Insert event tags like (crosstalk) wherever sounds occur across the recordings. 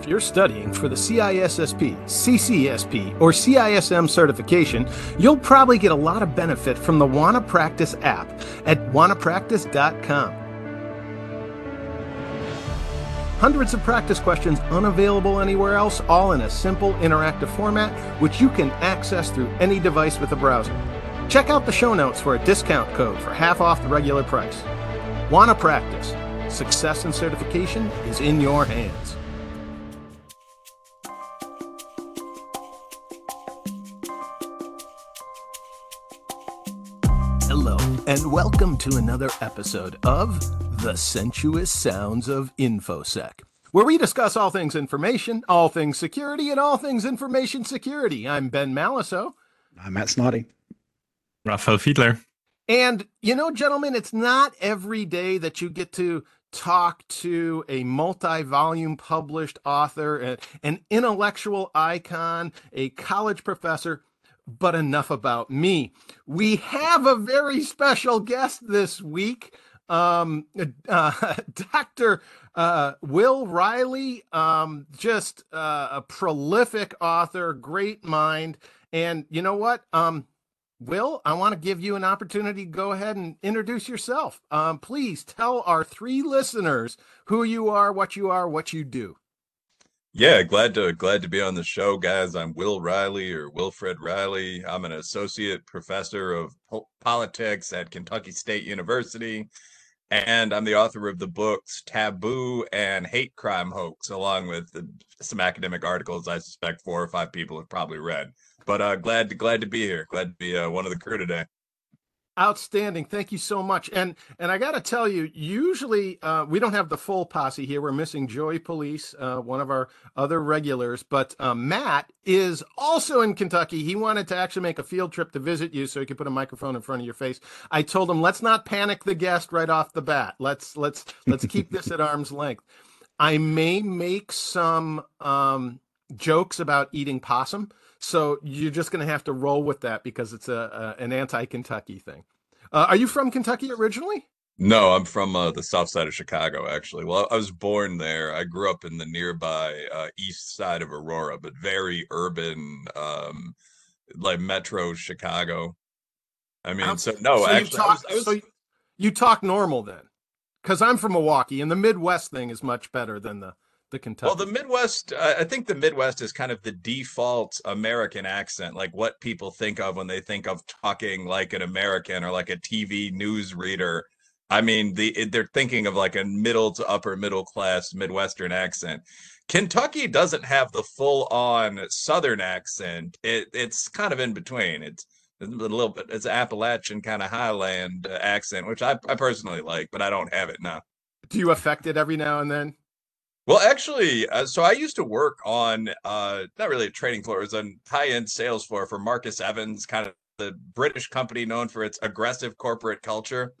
If you're studying for the CISSP, CCSP, or CISM certification, you'll probably get a lot of benefit from the Wanna Practice app at wannapractice.com. Hundreds of practice questions unavailable anywhere else, all in a simple interactive format, which you can access through any device with a browser. Check out the show notes for a discount code for half off the regular price. Wanna practice? Success and certification is in your hands. And welcome to another episode of The Sensuous Sounds of InfoSec, where we discuss all things information, all things security, and all things information security. I'm Ben Malisow. I'm Matt Snoddy. Raphael Fiedler. And, you know, gentlemen, it's not every day that you get to talk to a multi volume published author, an intellectual icon, a college professor. But enough about me. We have a very special guest this week. Um, (laughs) uh, Dr. Uh, Will Reilly, um, just uh, a prolific author, great mind. And you know what? Um, Will, I want to give you an opportunity to go ahead and introduce yourself. Um, please tell our three listeners who you are, what you are, what you do. Yeah, glad to glad to be on the show, guys. I'm Will Reilly or Wilfred Reilly. I'm an associate professor of po- politics at Kentucky State University, and I'm the author of the books Taboo and Hate Crime Hoax, along with the, some academic articles I suspect four or five people have probably read but uh, glad to glad to be here. Glad to be uh, one of the crew today. Outstanding. Thank you so much. And and I got to tell you, usually uh, we don't have the full posse here. We're missing Joey Police, uh, one of our other regulars. But uh, Matt is also in Kentucky. He wanted to actually make a field trip to visit you, so he could put a microphone in front of your face. I told him, let's not panic the guest right off the bat. Let's let's let's keep this at arm's length. I may make some um, jokes about eating possum so you're just going to have to roll with that because it's a, a an anti-Kentucky thing. Uh, are you from Kentucky originally? No, I'm from uh, the south side of Chicago, actually. Well, I was born there. I grew up in the nearby uh, east side of Aurora, but very urban, um, like metro Chicago. I mean, um, so no, so actually, talk, I was, I was... so you talk normal then, because I'm from Milwaukee, and the Midwest thing is much better than the the Kentucky? Well, the Midwest, I think the Midwest is kind of the default American accent, like what people think of when they think of talking like an American or like a TV news reader. I mean, the they're thinking of like a middle to upper middle class Midwestern accent. Kentucky doesn't have the full on Southern accent. It, it's kind of in between. It's a little bit, it's an Appalachian kind of Highland uh, accent, which I, I personally like, but I don't have it now. Do you affect it every now and then? Well, actually, uh, so I used to work on uh, not really a trading floor, it was a high-end sales floor for Marcus Evans, kind of the British company known for its aggressive corporate culture,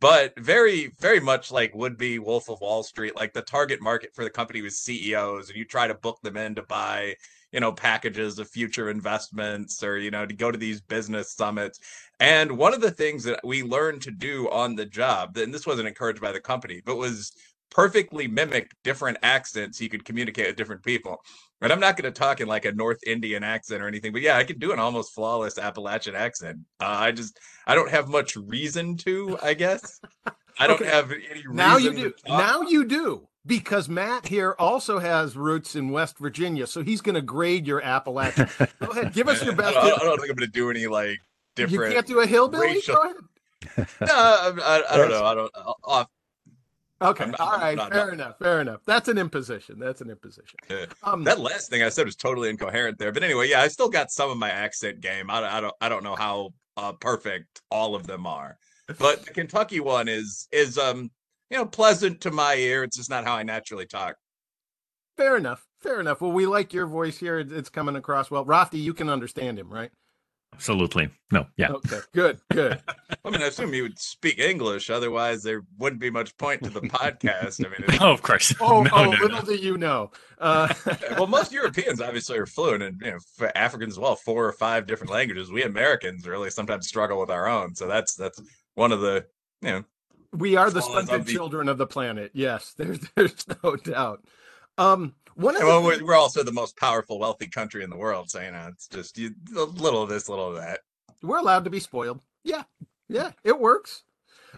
but very, very much like would be Wolf of Wall Street. Like the target market for the company was CEOs, and you try to book them in to buy, you know, packages of future investments or you know to go to these business summits. And one of the things that we learned to do on the job, and this wasn't encouraged by the company, but was perfectly mimicked different accents you could communicate with different people. And I'm not going to talk in like a North Indian accent or anything, but yeah, I can do an almost flawless Appalachian accent. Uh, I just I don't have much reason to, I guess. (laughs) I don't okay. have any Now you do. Now you do. Because Matt here also has roots in West Virginia, so he's going to grade your Appalachian. Go ahead, give us your (laughs) best. I don't, I don't think I'm going to do any like different. You can't do a hillbilly. Racial... (laughs) no, I, I, I, don't know. I don't. Off Okay. All right. Not, fair not, enough. Fair enough. That's an imposition. That's an imposition. Um, that last thing I said was totally incoherent there. But anyway, yeah, I still got some of my accent game. I, I don't. I don't know how uh, perfect all of them are. But the Kentucky one is is um you know pleasant to my ear. It's just not how I naturally talk. Fair enough. Fair enough. Well, we like your voice here. It's coming across well. Raphty, you can understand him, right? Absolutely. No. Yeah. Okay. Good. Good. (laughs) I mean, I assume he would speak English. Otherwise, there wouldn't be much point to the (laughs) podcast. I mean, (laughs) oh, of course. Oh, no, oh no, little no. do you know. Uh... well, most Europeans obviously are fluent, and you know, Africans as well, four or five different languages. We Americans really sometimes struggle with our own. So that's that's one of the you know. We are the stunted the... children of the planet. Yes, there's there's no doubt. Um, one of well, the, we're, we're also the most powerful, wealthy country in the world. So you know, it's just you, a little of this, little of that. we're allowed to be spoiled. Yeah, yeah, it works.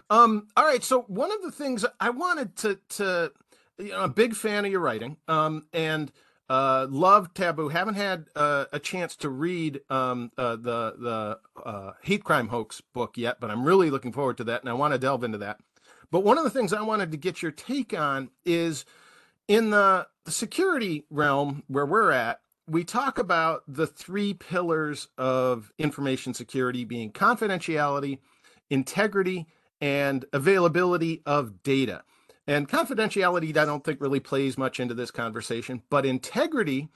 Um, all right. So one of the things I wanted to to you know, a big fan of your writing. Um, and uh, love Taboo. Haven't had uh, a chance to read um, uh, the the uh, hate crime hoax book yet, but I'm really looking forward to that, and I want to delve into that. But one of the things I wanted to get your take on is in the, security realm where we're at. We talk about the three pillars of information security being confidentiality, integrity, and availability of data. And confidentiality, I don't think really plays much into this conversation, but integrity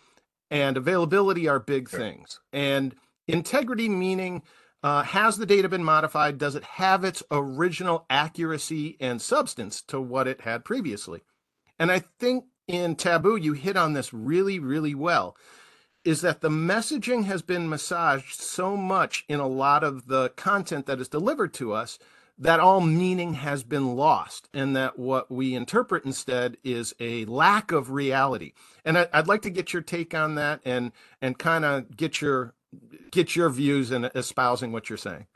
and availability are big things. And integrity meaning uh, has the data been modified? Does it have its original accuracy and substance to what it had previously? And I think in Taboo, you hit on this really, really well. Is that the messaging has been massaged so much in a lot of the content that is delivered to us that all meaning has been lost and that what we interpret instead is a lack of reality and I, would like to get your take on that and and kind of get your get your views in espousing what you're saying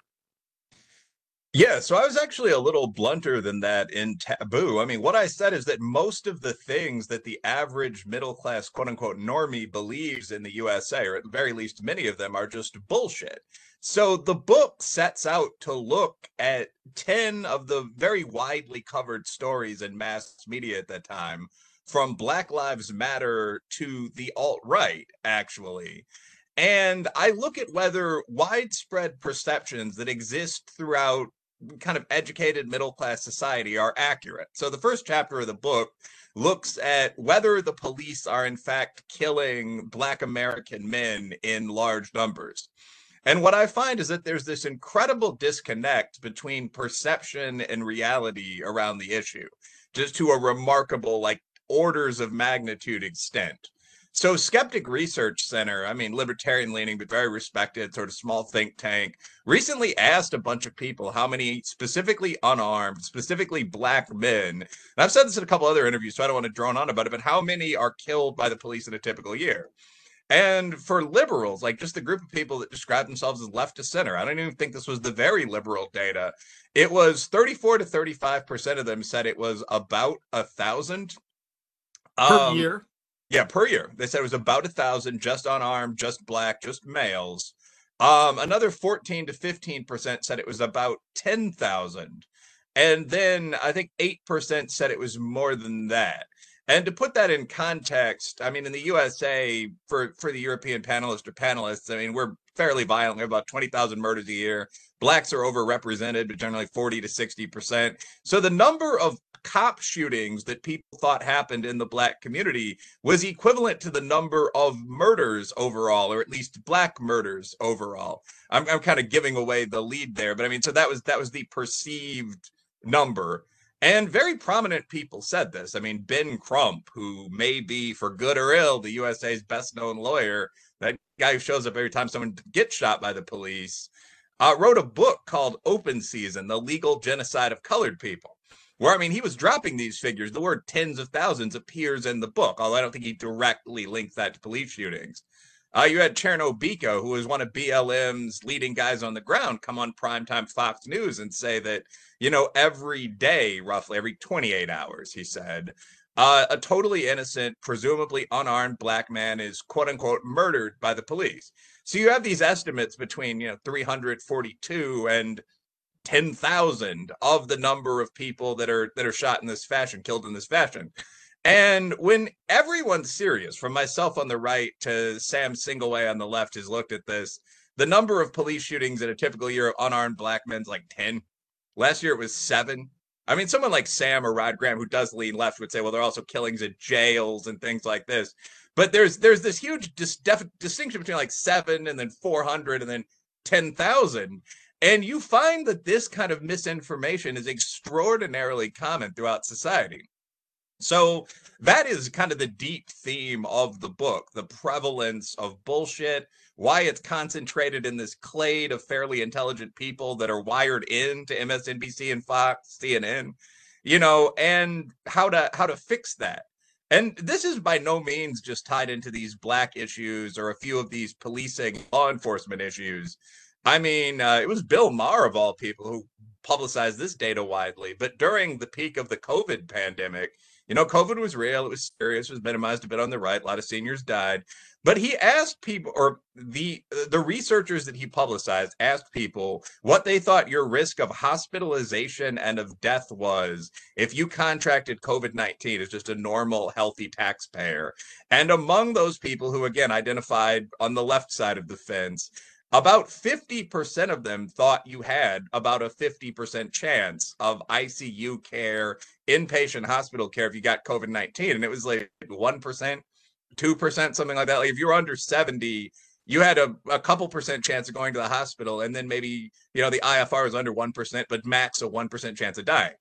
yeah, so I was actually a little blunter than that in taboo. I mean, what I said is that most of the things that the average middle class, quote unquote, normie believes in the USA, or at the very least, many of them are just bullshit. So the book sets out to look at 10 of the very widely covered stories in mass media at that time, from Black Lives Matter to the alt right, actually. And I look at whether widespread perceptions that exist throughout kind of educated middle class society are accurate. So the first chapter of the book looks at whether the police are in fact killing black American men in large numbers. And what I find is that there's this incredible disconnect between perception and reality around the issue, just to a remarkable, like, orders of magnitude extent. So, Skeptic Research Center, I mean, libertarian leaning, but very respected, sort of small think tank, recently asked a bunch of people how many specifically unarmed, specifically black men, and I've said this in a couple other interviews, so I don't want to drone on about it, but how many are killed by the police in a typical year? And for liberals, like just the group of people that describe themselves as left to center, I don't even think this was the very liberal data. It was 34 to 35% of them said it was about a thousand per um, year. Yeah, per year. They said it was about a thousand, just unarmed, just black, just males. Um, another 14 to 15% said it was about 10,000. And then I think 8% said it was more than that. And to put that in context, I mean, in the USA, for, for the European panelists or panelists, I mean, we're fairly violent. We have about 20,000 murders a year. Blacks are overrepresented, but generally 40 to 60%. So the number of cop shootings that people thought happened in the black community was equivalent to the number of murders overall, or at least black murders overall. I'm, I'm kind of giving away the lead there, but I mean, so that was that was the perceived number. And very prominent people said this. I mean, Ben Crump, who may be for good or ill the USA's best known lawyer, that guy who shows up every time someone gets shot by the police, uh, wrote a book called Open Season The Legal Genocide of Colored People where I mean he was dropping these figures. The word tens of thousands appears in the book, although I don't think he directly linked that to police shootings. Uh, you had Cherno who was one of BLM's leading guys on the ground, come on primetime Fox News and say that, you know, every day, roughly every 28 hours, he said, uh, a totally innocent, presumably unarmed black man is quote unquote murdered by the police. So you have these estimates between, you know, 342 and 10,000 of the number of people that are that are shot in this fashion, killed in this fashion. And when everyone's serious, from myself on the right to Sam Sinyangwe on the left, has looked at this, the number of police shootings in a typical year of unarmed black men's like 10. Last year it was seven. I mean, someone like Sam or Rod Graham, who does lean left, would say, well, there are also killings at jails and things like this. But there's there's this huge dis- def- distinction between like seven and then 400 and then 10,000. And you find that this kind of misinformation is extraordinarily common throughout society. So that is kind of the deep theme of the book the prevalence of bullshit, why it's concentrated in this clade of fairly intelligent people that are wired into MSNBC and Fox, CNN, you know, and how to how to fix that. And this is by no means just tied into these black issues or a few of these policing law enforcement issues. I mean, uh, it was Bill Maher, of all people, who publicized this data widely. But during the peak of the COVID pandemic, you know, COVID was real, it was serious, it was minimized a bit on the right. A lot of seniors died. But he asked people, or the the researchers that he publicized asked people what they thought your risk of hospitalization and of death was if you contracted COVID nineteen as just a normal healthy taxpayer. And among those people who again identified on the left side of the fence, about 50% of them thought you had about a 50% chance of ICU care, inpatient hospital care if you got COVID 19. And it was like 1%, 2%, something like that. Like if you were under 70, you had a, a couple percent chance of going to the hospital. And then maybe, you know, the IFR is under 1%, but max a 1% chance of dying.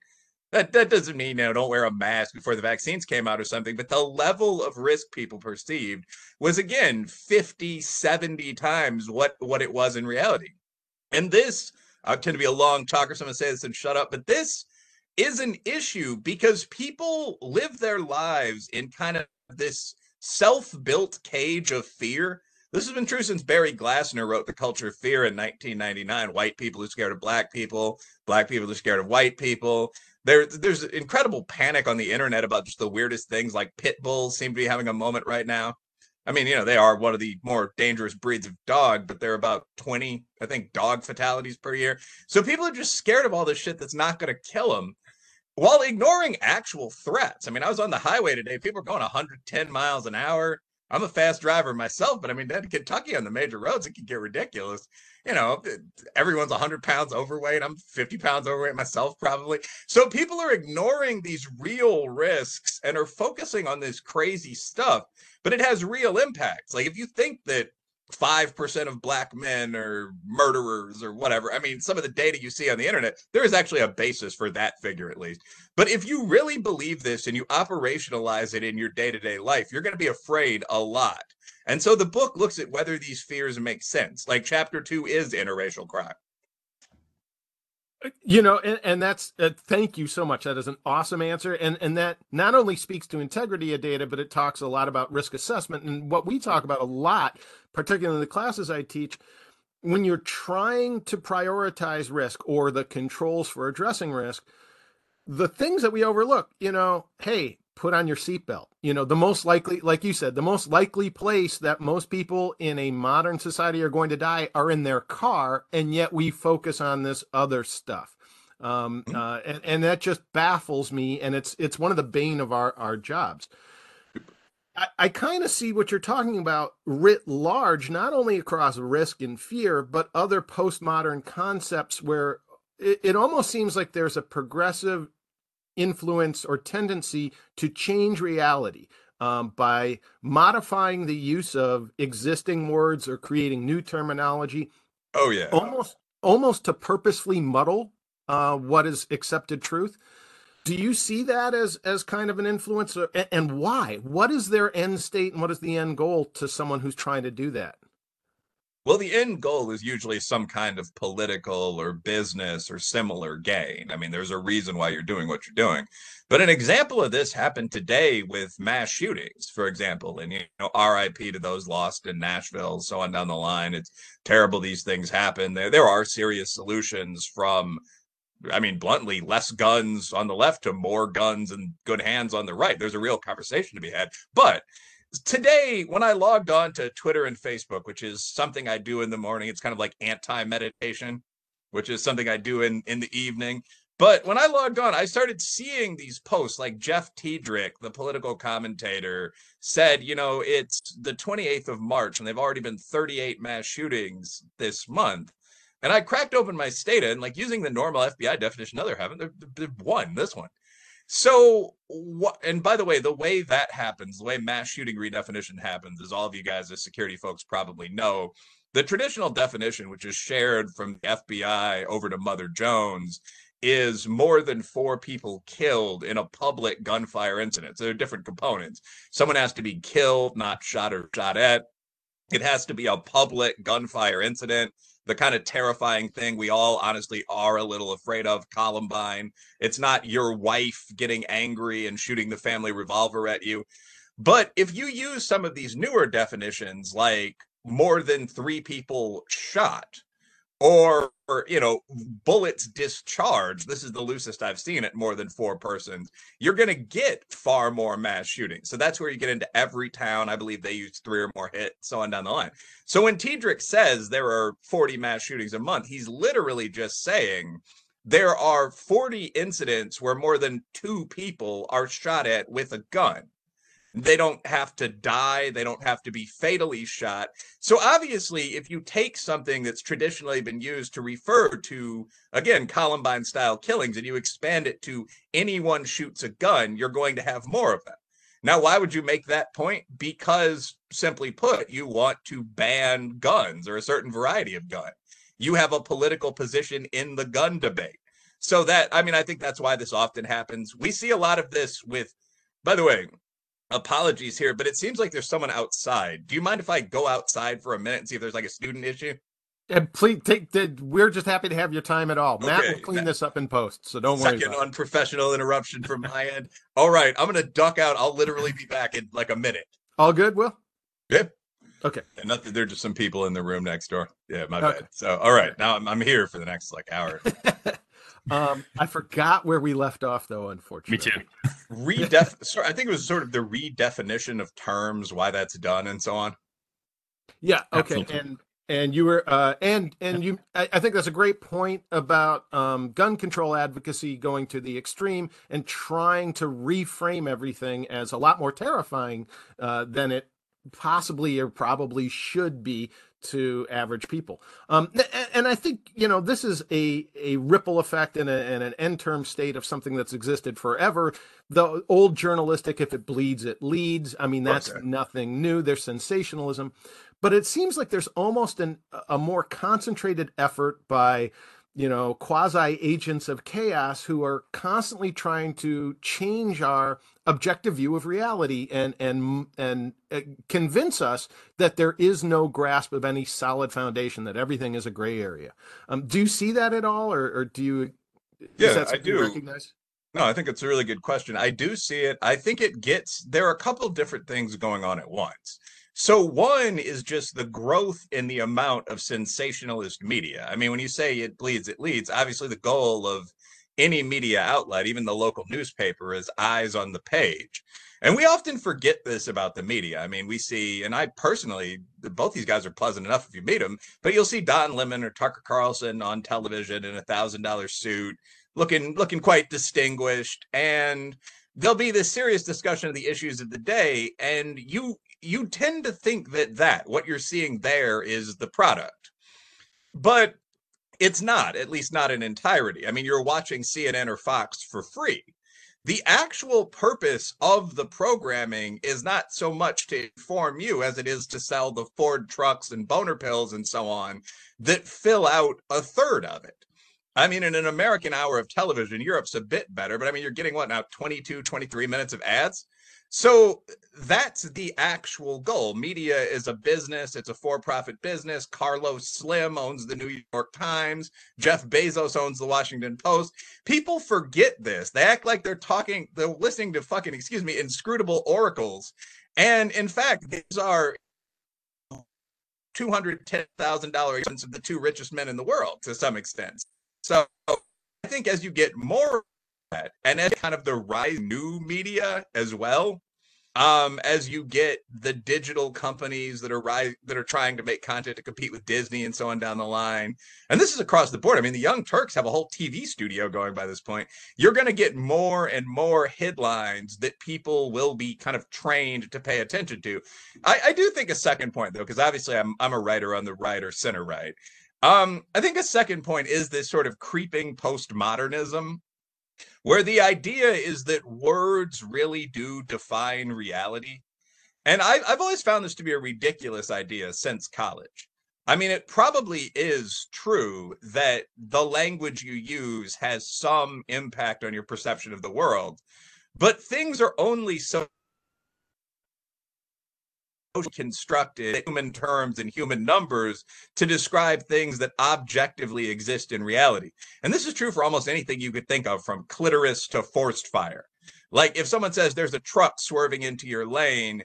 That, that doesn't mean, you know, don't wear a mask before the vaccines came out or something, but the level of risk people perceived was again 50, 70 times what, what it was in reality. And this, I tend to be a long talker, so I'm gonna say this and shut up, but this is an issue because people live their lives in kind of this self-built cage of fear. This has been true since Barry Glassner wrote The Culture of Fear in 1999. White people are scared of black people, black people are scared of white people. There, there's incredible panic on the internet about just the weirdest things like pit bulls seem to be having a moment right now. I mean, you know, they are one of the more dangerous breeds of dog, but they're about 20, I think, dog fatalities per year. So people are just scared of all this shit that's not going to kill them while ignoring actual threats. I mean, I was on the highway today. People are going 110 miles an hour. I'm a fast driver myself, but I mean, in Kentucky on the major roads, it can get ridiculous. You know, everyone's 100 pounds overweight. I'm 50 pounds overweight myself, probably. So people are ignoring these real risks and are focusing on this crazy stuff, but it has real impacts. Like if you think that 5% of black men are murderers or whatever. I mean, some of the data you see on the internet, there is actually a basis for that figure at least. But if you really believe this and you operationalize it in your day to day life, you're going to be afraid a lot. And so the book looks at whether these fears make sense. Like chapter two is interracial crime. You know, and, and that's uh, thank you so much. That is an awesome answer, and and that not only speaks to integrity of data, but it talks a lot about risk assessment and what we talk about a lot particularly in the classes I teach, when you're trying to prioritize risk or the controls for addressing risk, the things that we overlook, you know, hey, put on your seatbelt. You know, the most likely, like you said, the most likely place that most people in a modern society are going to die are in their car, and yet we focus on this other stuff. Um, mm-hmm. uh, and, and that just baffles me, and it's it's one of the bane of our our jobs. I, I kind of see what you're talking about writ large, not only across risk and fear, but other postmodern concepts where it, it almost seems like there's a progressive influence or tendency to change reality um, by modifying the use of existing words or creating new terminology. Oh yeah, almost almost to purposefully muddle uh, what is accepted truth. Do you see that as as kind of an influence and why? What is their end state and what is the end goal to someone who's trying to do that well the end goal is usually some kind of political or business or similar gain i mean there's a reason why you're doing what you're doing but an example of this happened today with mass shootings for example and you know rip to those lost in nashville so on down the line it's terrible these things happen there there are serious solutions from I mean, bluntly, less guns on the left to more guns and good hands on the right. There's a real conversation to be had. But today, when I logged on to Twitter and Facebook, which is something I do in the morning, it's kind of like anti meditation, which is something I do in, in the evening. But when I logged on, I started seeing these posts like Jeff Tiedrich, the political commentator, said, you know, it's the 28th of March and they've already been 38 mass shootings this month. And I cracked open my Stata and like using the normal FBI definition, no, haven't. One, this one. So what? And by the way, the way that happens, the way mass shooting redefinition happens, is all of you guys as security folks probably know. The traditional definition, which is shared from the FBI over to Mother Jones, is more than four people killed in a public gunfire incident. So there are different components. Someone has to be killed, not shot or shot at. It has to be a public gunfire incident the kind of terrifying thing we all honestly are a little afraid of Columbine. It's not your wife getting angry and shooting the family revolver at you. But if you use some of these newer definitions, like more than three people shot, or, you know bullets discharged this is the loosest i've seen it more than four persons you're going to get far more mass shootings. So that's where you get into every town. I believe they use three or more hits so on down the line. So when Tiedrich says there are 40 mass shootings a month he's literally just saying there are 40 incidents where more than two people are shot at with a gun they don't have to die. They don't have to be fatally shot. So, obviously, if you take something that's traditionally been used to refer to, again, Columbine style killings and you expand it to anyone shoots a gun, you're going to have more of them. Now, why would you make that point? Because, simply put, you want to ban guns or a certain variety of gun. You have a political position in the gun debate. So, that, I mean, I think that's why this often happens. We see a lot of this with, by the way, apologies here, but it seems like there's someone outside. Do you mind if I go outside for a minute and see if there's like a student issue? And please take the. We're just happy to have your time at all. Okay. Matt will clean this up in post, so don't Second worry. Second unprofessional interruption from my end. All right, I'm gonna duck out. I'll literally be back in like a minute. All good, Will. Yep. Okay. And nothing. There're just some people in the room next door. Yeah, my okay. bad. So, all right, now I'm I'm here for the next like hour. (laughs) Um, I forgot where we left off, though. Unfortunately, me too. Redef. sorry, I think it was sort of the redefinition of terms, why that's done, and so on. Yeah. Okay. Absolutely. And and you were uh, and and you I, I, think that's a great point about um, gun control advocacy going to the extreme and trying to reframe everything as a lot more terrifying uh, than it possibly or probably should be to average people. Um, and I think you know this is a a ripple effect and, an end term state of something that's existed forever. The old journalistic, if it bleeds, it leads. I mean that's okay. nothing new. There's sensationalism, but it seems like there's almost an a more concentrated effort by you know, quasi agents of chaos who are constantly trying to change our objective view of reality and and and uh, convince us that there is no grasp of any solid foundation, that everything is a gray area. Um, do you see that at all, or, or do you? Yeah, I do. Recognize? No, I think it's a really good question. I do see it. I think it gets there are a couple different things going on at once. So one is just the growth in the amount of sensationalist media. I mean, when you say it bleeds, it leads. Obviously, the goal of any media outlet, even the local newspaper, is eyes on the page. And we often forget this about the media. I mean, we see, and I personally, both these guys are pleasant enough if you meet them, but you'll see Don Lemon or Tucker Carlson on television in a thousand dollar suit, looking looking quite distinguished, and there'll be this serious discussion of the issues of the day, and you you tend to think that that what you're seeing there is the product but it's not at least not in entirety. I mean you're watching cnn or fox for free. The actual purpose of the programming is not so much to inform you as it is to sell the ford trucks and boner pills and so on that fill out a third of it. I mean, in an American hour of television, Europe's a bit better, but I mean, you're getting what now 22, 23 minutes of ads. So that's the actual goal. Media is a business, it's a for profit business. Carlos Slim owns the New York Times, Jeff Bezos owns the Washington Post. People forget this. They act like they're talking, they're listening to fucking, excuse me, inscrutable oracles. And in fact, these are $210,000 of the two richest men in the world to some extent. So I think as you get more and as kind of the rise new media as well um, as you get the digital companies that are ri- that are trying to make content to compete with Disney and so on down the line. And this is across the board. I mean, the Young Turks have a whole TV studio going by this point. You're going to get more and more headlines that people will be kind of trained to pay attention to. I, I do think a second point though, because obviously I'm I'm a writer on the right or center right. Um, I think a second point is this sort of creeping postmodernism where the idea is that words really do define reality. And I, I've always found this to be a ridiculous idea since college. I mean, it probably is true that the language you use has some impact on your perception of the world, but things are only so constructed human terms and human numbers to describe things that objectively exist in reality. And this is true for almost anything you could think of, from clitoris to forced fire. Like if someone says there's a truck swerving into your lane,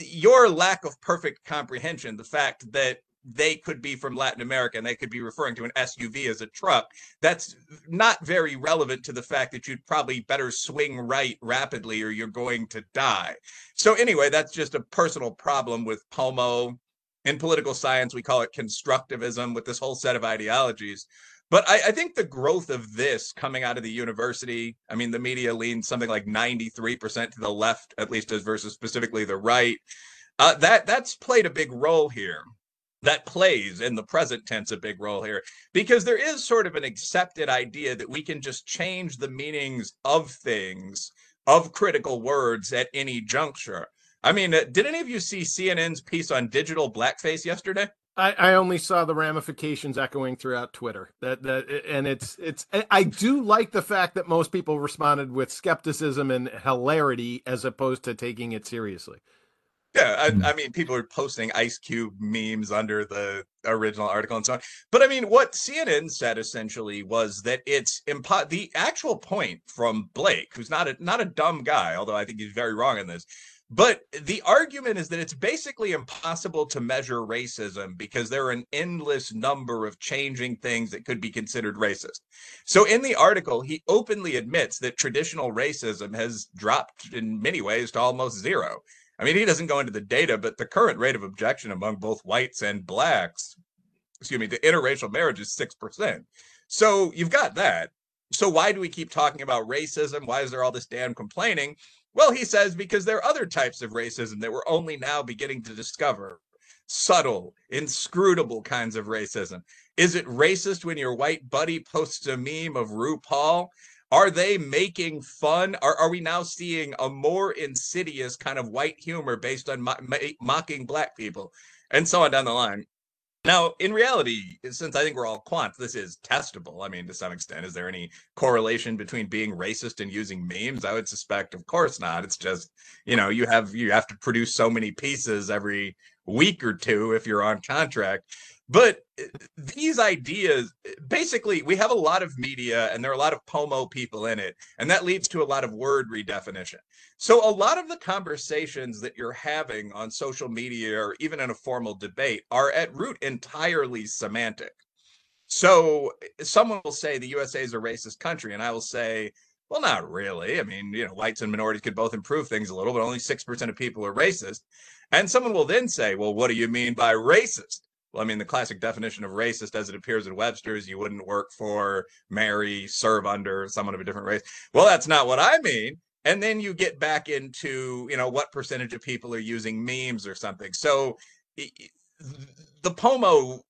your lack of perfect comprehension, the fact that they could be from Latin America and they could be referring to an SUV as a truck. That's not very relevant to the fact that you'd probably better swing right rapidly or you're going to die. So, anyway, that's just a personal problem with POMO. In political science, we call it constructivism with this whole set of ideologies. But I, I, think the growth of this coming out of the university, I mean, the media leans something like 93% to the left, at least as versus specifically the right. Uh, that that's played a big role here that plays in the present tense a big role here because there is sort of an accepted idea that we can just change the meanings of things of critical words at any juncture i mean uh, did any of you see cnn's piece on digital blackface yesterday I, I only saw the ramifications echoing throughout Twitter. That that and it's it's I do like the fact that most people responded with skepticism and hilarity as opposed to taking it seriously. Yeah, I, hmm. I, mean, people are posting Ice Cube memes under the original article and so on. But I mean, what CNN said essentially was that it's impo- the actual point from Blake, who's not a not a dumb guy, although I think he's very wrong in this. But the argument is that it's basically impossible to measure racism because there are an endless number of changing things that could be considered racist. So in the article, he openly admits that traditional racism has dropped in many ways to almost zero I mean, he doesn't go into the data, but the current rate of objection among both whites and blacks, excuse me, to interracial marriage is 6%. So you've got that. So why do we keep talking about racism? Why is there all this damn complaining? Well, he says because there are other types of racism that we're only now beginning to discover. Subtle, inscrutable kinds of racism. Is it racist when your white buddy posts a meme of RuPaul are they making fun? Are, are we now seeing a more insidious kind of white humor based on mo- mocking black people and so on down the line? Now, in reality, since I think we're all quants, this is testable. I mean, to some extent, is there any correlation between being racist and using memes? I would suspect, of course not. It's just, you know, you have you have to produce so many pieces every week or two if you're on contract. But these ideas, basically, we have a lot of media and there are a lot of POMO people in it, and that leads to a lot of word redefinition. So, a lot of the conversations that you're having on social media or even in a formal debate are at root entirely semantic. So, eh, someone will say the USA is a racist country, and I will say, well, not really. I mean, you know, whites and minorities could both improve things a little, but only 6% of people are racist. And someone will then say, well, what do you mean by racist? Well, I mean, the classic definition of racist as it appears in Webster's, you wouldn't work for, marry, serve under someone of a different race. Well, that's not what I mean. And then you get back into, you know, what percentage of people are using memes or something. So the POMO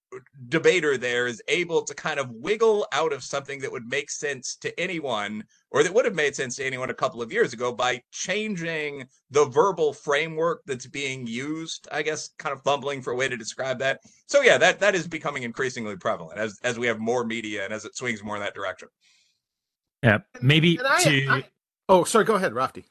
debater there is able to kind of wiggle out of something that would make sense to anyone or that would have made sense to anyone a couple of years ago by changing the verbal framework that's being used i guess kind of fumbling for a way to describe that. So yeah that that is becoming increasingly prevalent as as we have more media and as it swings more in that direction. Yeah maybe I, to I, oh sorry go ahead Raphty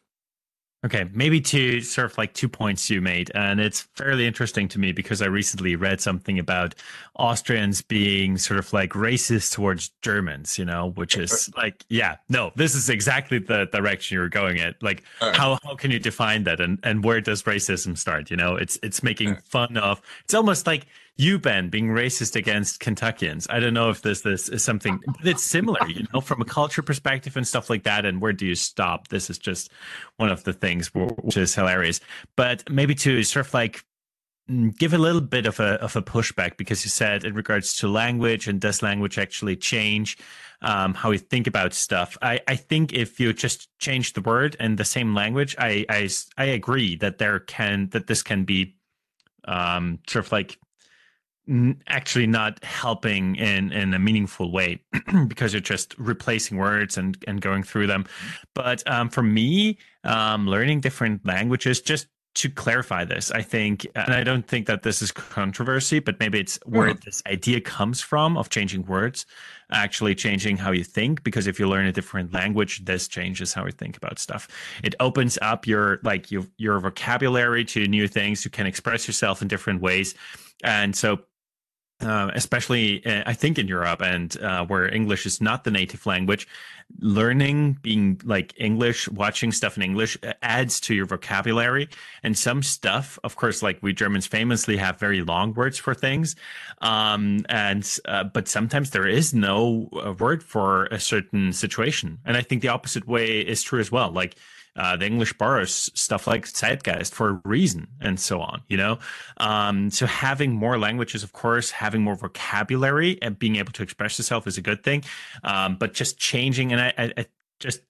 Okay, maybe two sort of like two points you made, and it's fairly interesting to me because I recently read something about Austrians being sort of like racist towards Germans, you know, which is like, yeah, no, this is exactly the direction you're going at. Like, right. how how can you define that, and and where does racism start? You know, it's it's making right. fun of. It's almost like you Ben being racist against Kentuckians. I don't know if this this is something that's similar, you know, from a culture perspective and stuff like that. And where do you stop? This is just one of the things which is hilarious. But maybe to sort of like mm, give a little bit of a of a pushback because you said in regards to language and does language actually change um, how we think about stuff. I, I think if you just change the word and the same language, I I, I agree that there can that this can be um, sort of like actually not helping in in a meaningful way (clears throat) because you're just replacing words and and going through them but um, for me um, learning different languages just to clarify this, I think, and I don't think that this is controversy, but maybe it's where mm. this idea comes from of changing words, actually changing how you think. Because if you learn a different language, this changes how you think about stuff. It opens up your like your your vocabulary to new things. You can express yourself in different ways, and so uh, especially uh, I think in Europe and uh, where English is not the native language, learning being like English, watching stuff in English uh, adds to your vocabulary. And some stuff, of course, like we Germans famously have very long words for things, um, and uh, but sometimes there is no uh, word for a certain situation. And I think the opposite way is true as well. Like uh, the English borrows stuff like Zeitgeist for a reason, and so on. You know, um, so having more languages, of course, having more vocabulary and being able to express yourself is a good thing. Um, but just changing, and I, I, I just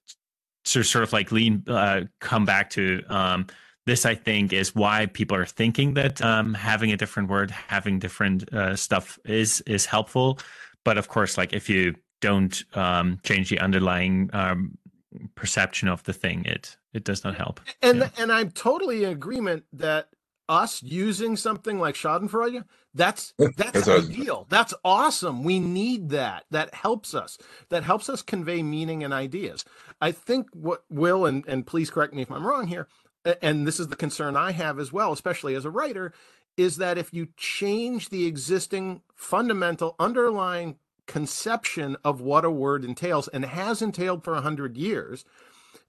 sort of, sort of like lean, uh, come back to um, this. I think is why people are thinking that um, having a different word, having different uh, stuff is is helpful. But of course, like if you don't um, change the underlying um, perception of the thing, it it does not help. And yeah. and I'm totally in agreement that us using something like Schadenfreude, that's (laughs) that's, that's ideal. That's awesome. We need that. That helps us. That helps us convey meaning and ideas. I think what will and and please correct me if I'm wrong here, and this is the concern I have as well, especially as a writer, is that if you change the existing fundamental underlying conception of what a word entails and has entailed for a hundred years,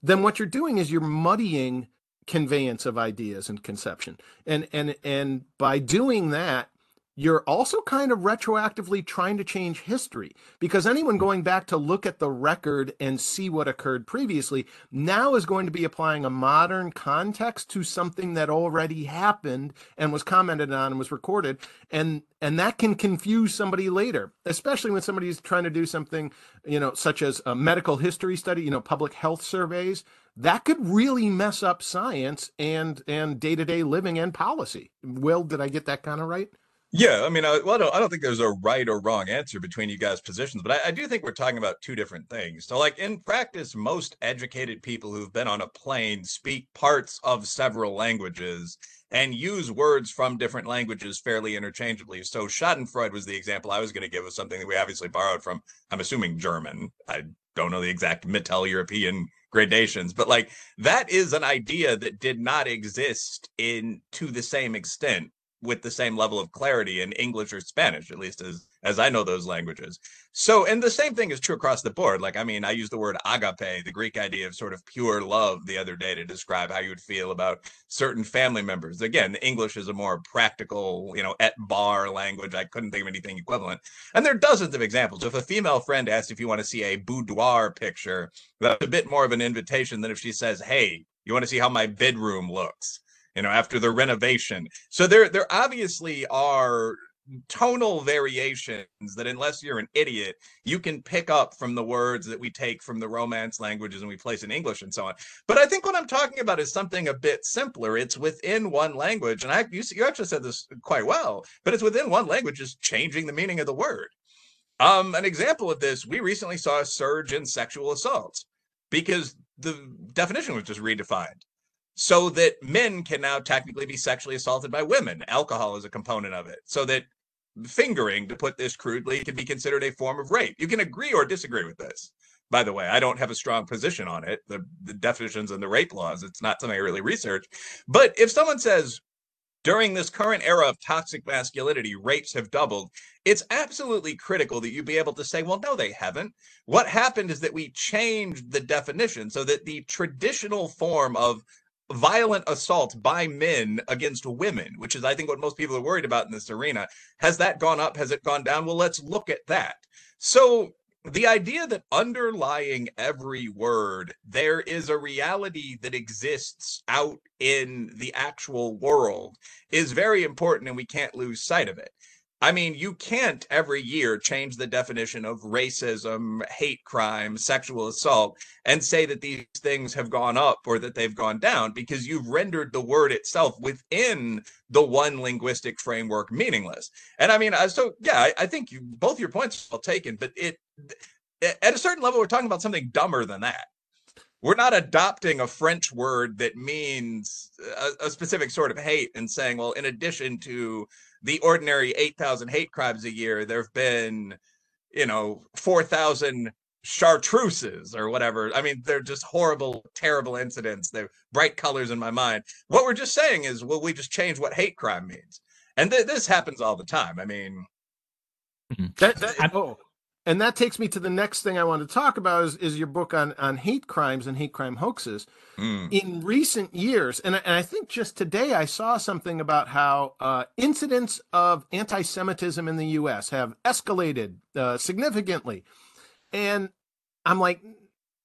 then what you're doing is you're muddying conveyance of ideas and conception. And and and by doing that, you're also kind of retroactively trying to change history because anyone going back to look at the record and see what occurred previously now is going to be applying a modern context to something that already happened and was commented on and was recorded and and that can confuse somebody later especially when somebody's trying to do something you know such as a medical history study you know public health surveys. That could really mess up science and and day-to-day living and policy. Will did i get that kind of right yeah, I mean, I, well, I don't, I don't, think there's a right or wrong answer between you guys' positions, but I, I, do think we're talking about two different things. So, like in practice, most educated people who've been on a plane speak parts of several languages and use words from different languages fairly interchangeably. So, Schadenfreude was the example I was going to give of something that we obviously borrowed from, I'm assuming German. I don't know the exact Mittel European gradations, but like that is an idea that did not exist in to the same extent with the same level of clarity in English or Spanish, at least as as I know those languages. So, and the same thing is true across the board. Like, I mean, I use the word agape, the Greek idea of sort of pure love, the other day to describe how you would feel about certain family members. Again, English is a more practical, you know, et bar language. I couldn't think of anything equivalent. And there are dozens of examples. If a female friend asks if you want to see a boudoir picture, that's a bit more of an invitation than if she says, "Hey, you want to see how my bedroom looks?" You know, after the renovation. So there, there obviously are tonal variations that unless you're an idiot you can pick up from the words that we take from the romance languages and we place in english and so on. But i think what i'm talking about is something a bit simpler. It's within one language. And i you, you actually said this quite well but it's within one language just changing the meaning of the word. Um an example of this we recently saw a surge in sexual assaults because the definition was just redefined so that men can now technically be sexually assaulted by women. Alcohol is a component of it. So that fingering, to put this crudely, can be considered a form of rape. You can agree or disagree with this. By the way, I don't have a strong position on it, the, the definitions and the rape laws. It's not something I really research. But if someone says, during this current era of toxic masculinity, rapes have doubled. It's absolutely critical that you be able to say, well, no, they haven't. What happened is that we changed the definition so that the traditional form of violent assault by men against women, which is, I think, what most people are worried about in this arena. Has that gone up? Has it gone down? Well, let's look at that. So, the idea that underlying every word, there is a reality that exists out in the actual world is very important, and we can't lose sight of it. I mean, you can't every year change the definition of racism, hate crime, sexual assault, and say that these things have gone up or that they've gone down because you've rendered the word itself within the one linguistic framework meaningless. And I mean, uh, so yeah, I, I think you, both your points are well taken, but it at a certain level, we're talking about something dumber than that we're not adopting a French word that means a, a specific sort of hate and saying, well, in addition to the ordinary 8,000 hate crimes a year, there have been, you know, 4,000 chartreuses or whatever. I mean, they're just horrible, terrible incidents. They're bright colors in my mind. What we're just saying is, well, we just change what hate crime means. And th- this happens all the time. I mean, mm-hmm. that, that, oh, and that takes me to the next thing I want to talk about is, is your book on, on hate crimes and hate crime hoaxes. Mm. In recent years, and, and I think just today I saw something about how uh, incidents of anti Semitism in the US have escalated uh, significantly. And I'm like,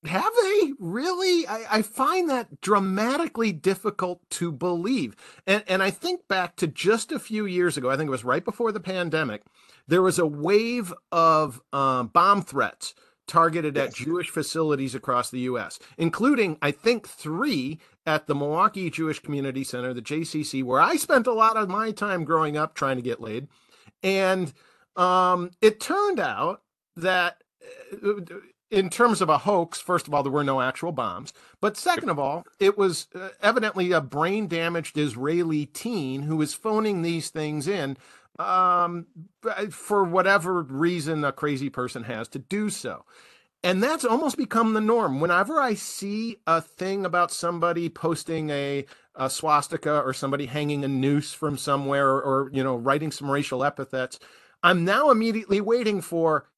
have they really? I, I, find that dramatically difficult to believe. And, and I think back to just a few years ago, I think it was right before the pandemic there was a wave of um, bomb threats targeted yes. at Jewish facilities across the U.S., including, I think, three at the Milwaukee Jewish Community Center, the JCC, where I spent a lot of my time growing up trying to get laid. And um, it turned out that uh, in terms of a hoax, first of all, there were no actual bombs. But second of all, it was uh, evidently a brain damaged Israeli teen who was phoning these things in um, for whatever reason a crazy person has to do so. And that's almost become the norm. Whenever I see a thing about somebody posting a, a swastika or somebody hanging a noose from somewhere or, or, you know, writing some racial epithets, I'm now immediately waiting for,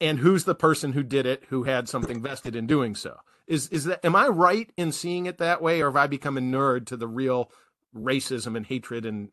and who's the person who did it who had something vested in doing so? Is is that am I right in seeing it that way, or have I become inured to the real racism and hatred and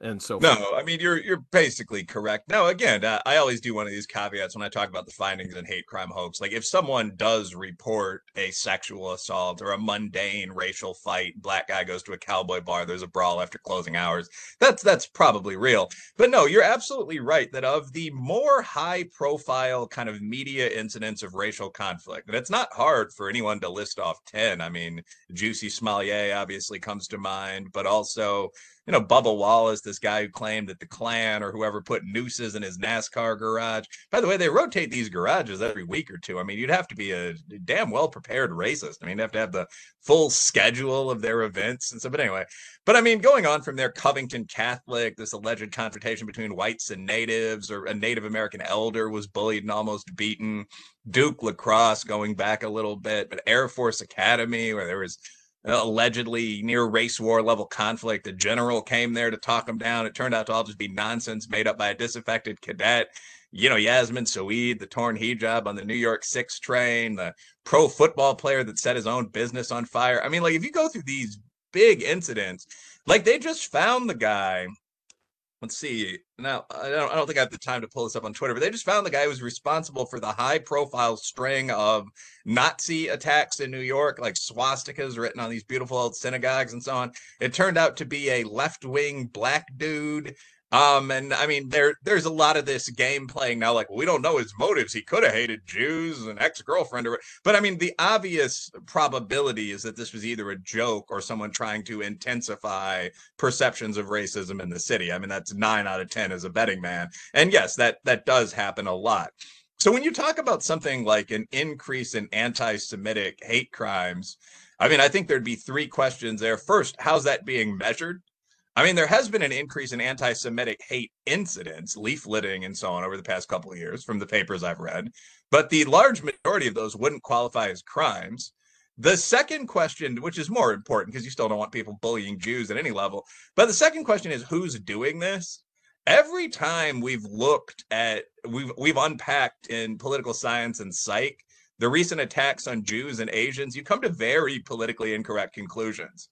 and so no forth. i mean you're you're basically correct. No again uh, i always do one of these caveats when i talk about the findings and hate crime hoax. Like if someone does report a sexual assault or a mundane racial fight black guy goes to a cowboy bar there's a brawl after closing hours that's that's probably real. But no you're absolutely right that of the more high profile kind of media incidents of racial conflict and it's not hard for anyone to list off 10 i mean Jussie Smollett obviously comes to mind but also you know, Bubba Wallace, this guy who claimed that the Klan or whoever put nooses in his NASCAR garage. By the way, they rotate these garages every week or two. I mean, you'd have to be a damn well prepared racist. I mean, you have to have the full schedule of their events and so. But anyway, but I mean, going on from there, Covington Catholic, this alleged confrontation between whites and natives, or a Native American elder was bullied and almost beaten. Duke lacrosse going back a little bit, but Air Force Academy, where there was allegedly near race war level conflict. A general came there to talk them down. It turned out to all just be nonsense made up by a disaffected cadet. You know, Yasmin Seweid, the torn hijab on the New York Six train, the pro football player that set his own business on fire. I mean, like if you go through these big incidents, like they just found the guy let's see. Now, I don't, I don't think I have the time to pull this up on Twitter, but they just found the guy who was responsible for the high profile string of Nazi attacks in New York, like swastikas written on these beautiful old synagogues and so on. It turned out to be a left wing black dude um, and I mean, there there's a lot of this game playing now. Like, we don't know his motives. He could have hated Jews, an ex girlfriend, or but I mean, the obvious probability is that this was either a joke or someone trying to intensify perceptions of racism in the city. I mean, that's nine out of ten as a betting man. And yes, that that does happen a lot. So when you talk about something like an increase in anti-Semitic hate crimes, I mean, I think there'd be three questions there. First, how's that being measured? I mean, there has been an increase in anti Semitic hate incidents, leafleting, and so on over the past couple of years from the papers I've read, but the large majority of those wouldn't qualify as crimes. The second question, which is more important because you still don't want people bullying Jews at any level, but the second question is who's doing this? Every time we've looked at, we've we've unpacked in political science and psych the recent attacks on Jews and Asians, you come to very politically incorrect conclusions.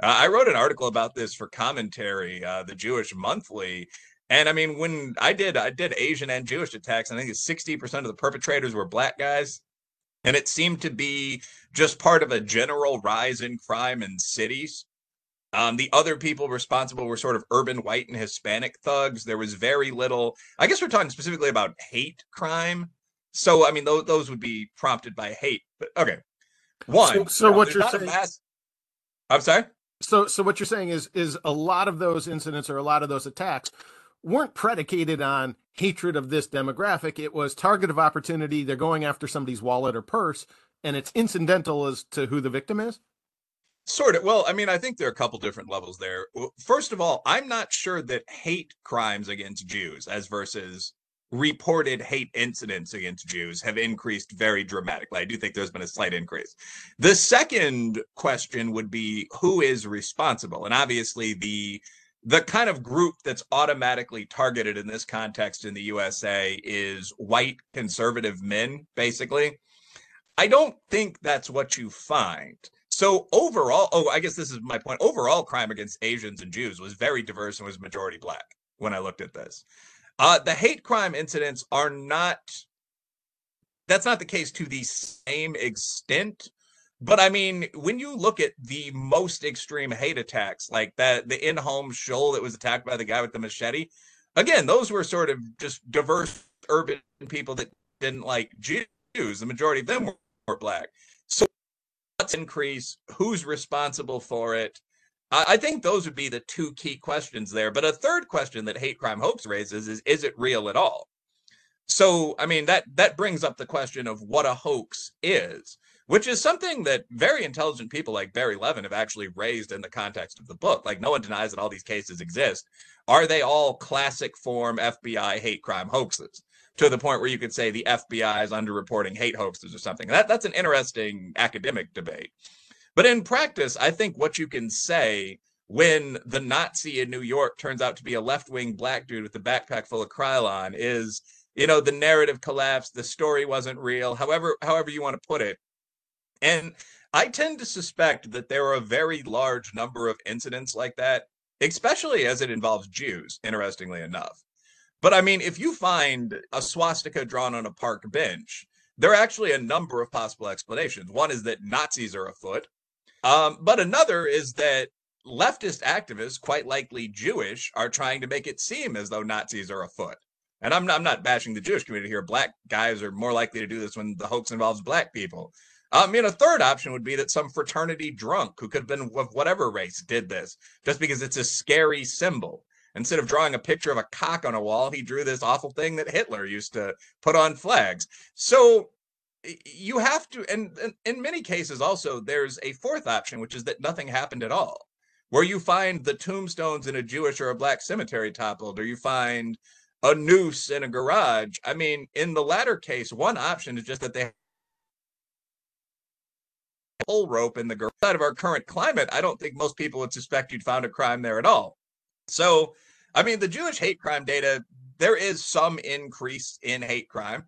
Uh, I wrote an article about this for commentary, uh, the Jewish Monthly. And I mean, when I did, I did Asian and Jewish attacks. I think 60% of the perpetrators were black guys. And it seemed to be just part of a general rise in crime in cities. Um, the other people responsible were sort of urban white and Hispanic thugs. There was very little, I guess we're talking specifically about hate crime. So, I mean, those, those would be prompted by hate. But okay. One. So, so what you're saying. Mass... I'm sorry? So, so what you're saying is, is a lot of those incidents or a lot of those attacks weren't predicated on hatred of this demographic. It was target of opportunity. They're going after somebody's wallet or purse, and it's incidental as to who the victim is? Sort of. Well, I mean, I think there are a couple different levels there. First of all, I'm not sure that hate crimes against Jews, as versus reported hate incidents against Jews, have increased very dramatically. I do think there's been a slight increase. The second question would be who is responsible? And obviously, the the kind of group that's automatically targeted in this context in the USA is white conservative men, basically. I don't think that's what you find. So overall, oh, I guess this is my point. Overall, crime against Asians and Jews was very diverse and was majority black when I looked at this. Uh, the hate crime incidents are not. That's not the case to the same extent. But I mean, when you look at the most extreme hate attacks, like that, the in-home shul that was attacked by the guy with the machete, again, those were sort of just diverse urban people that didn't like Jews. The majority of them were, were black. So what's increase? Who's responsible for it? I think those would be the two key questions there. But a third question that hate crime hoax raises is is it real at all? So, I mean, that that brings up the question of what a hoax is, which is something that very intelligent people like Barry Levin have actually raised in the context of the book. Like no one denies that all these cases exist. Are they all classic form FBI hate crime hoaxes? To the point where you could say the FBI is underreporting hate hoaxes or something. That that's an interesting academic debate. But in practice, I think what you can say when the Nazi in New York turns out to be a left wing black dude with a backpack full of Krylon is, you know, the narrative collapsed, the story wasn't real, however, however you want to put it. And I tend to suspect that there are a very large number of incidents like that, especially as it involves Jews, interestingly enough. But I mean, if you find a swastika drawn on a park bench, there are actually a number of possible explanations. One is that Nazis are afoot. Um, but another is that leftist activists, quite likely Jewish, are trying to make it seem as though Nazis are afoot. And I'm not, I'm not bashing the Jewish community here. Black guys are more likely to do this when the hoax involves black people. I mean, a third option would be that some fraternity drunk who could have been of whatever race did this just because it's a scary symbol. Instead of drawing a picture of a cock on a wall, he drew this awful thing that Hitler used to put on flags. So you have to and, and, in many cases also there's a fourth option which is that nothing happened at all. Where you find the tombstones in a jewish or a black cemetery toppled or you find a noose in a garage i mean in the latter case one option is just that they pull rope in the garage of our current climate i don't think most people would suspect you'd found a crime there at all. So i mean the jewish hate crime data there is some increase in hate crime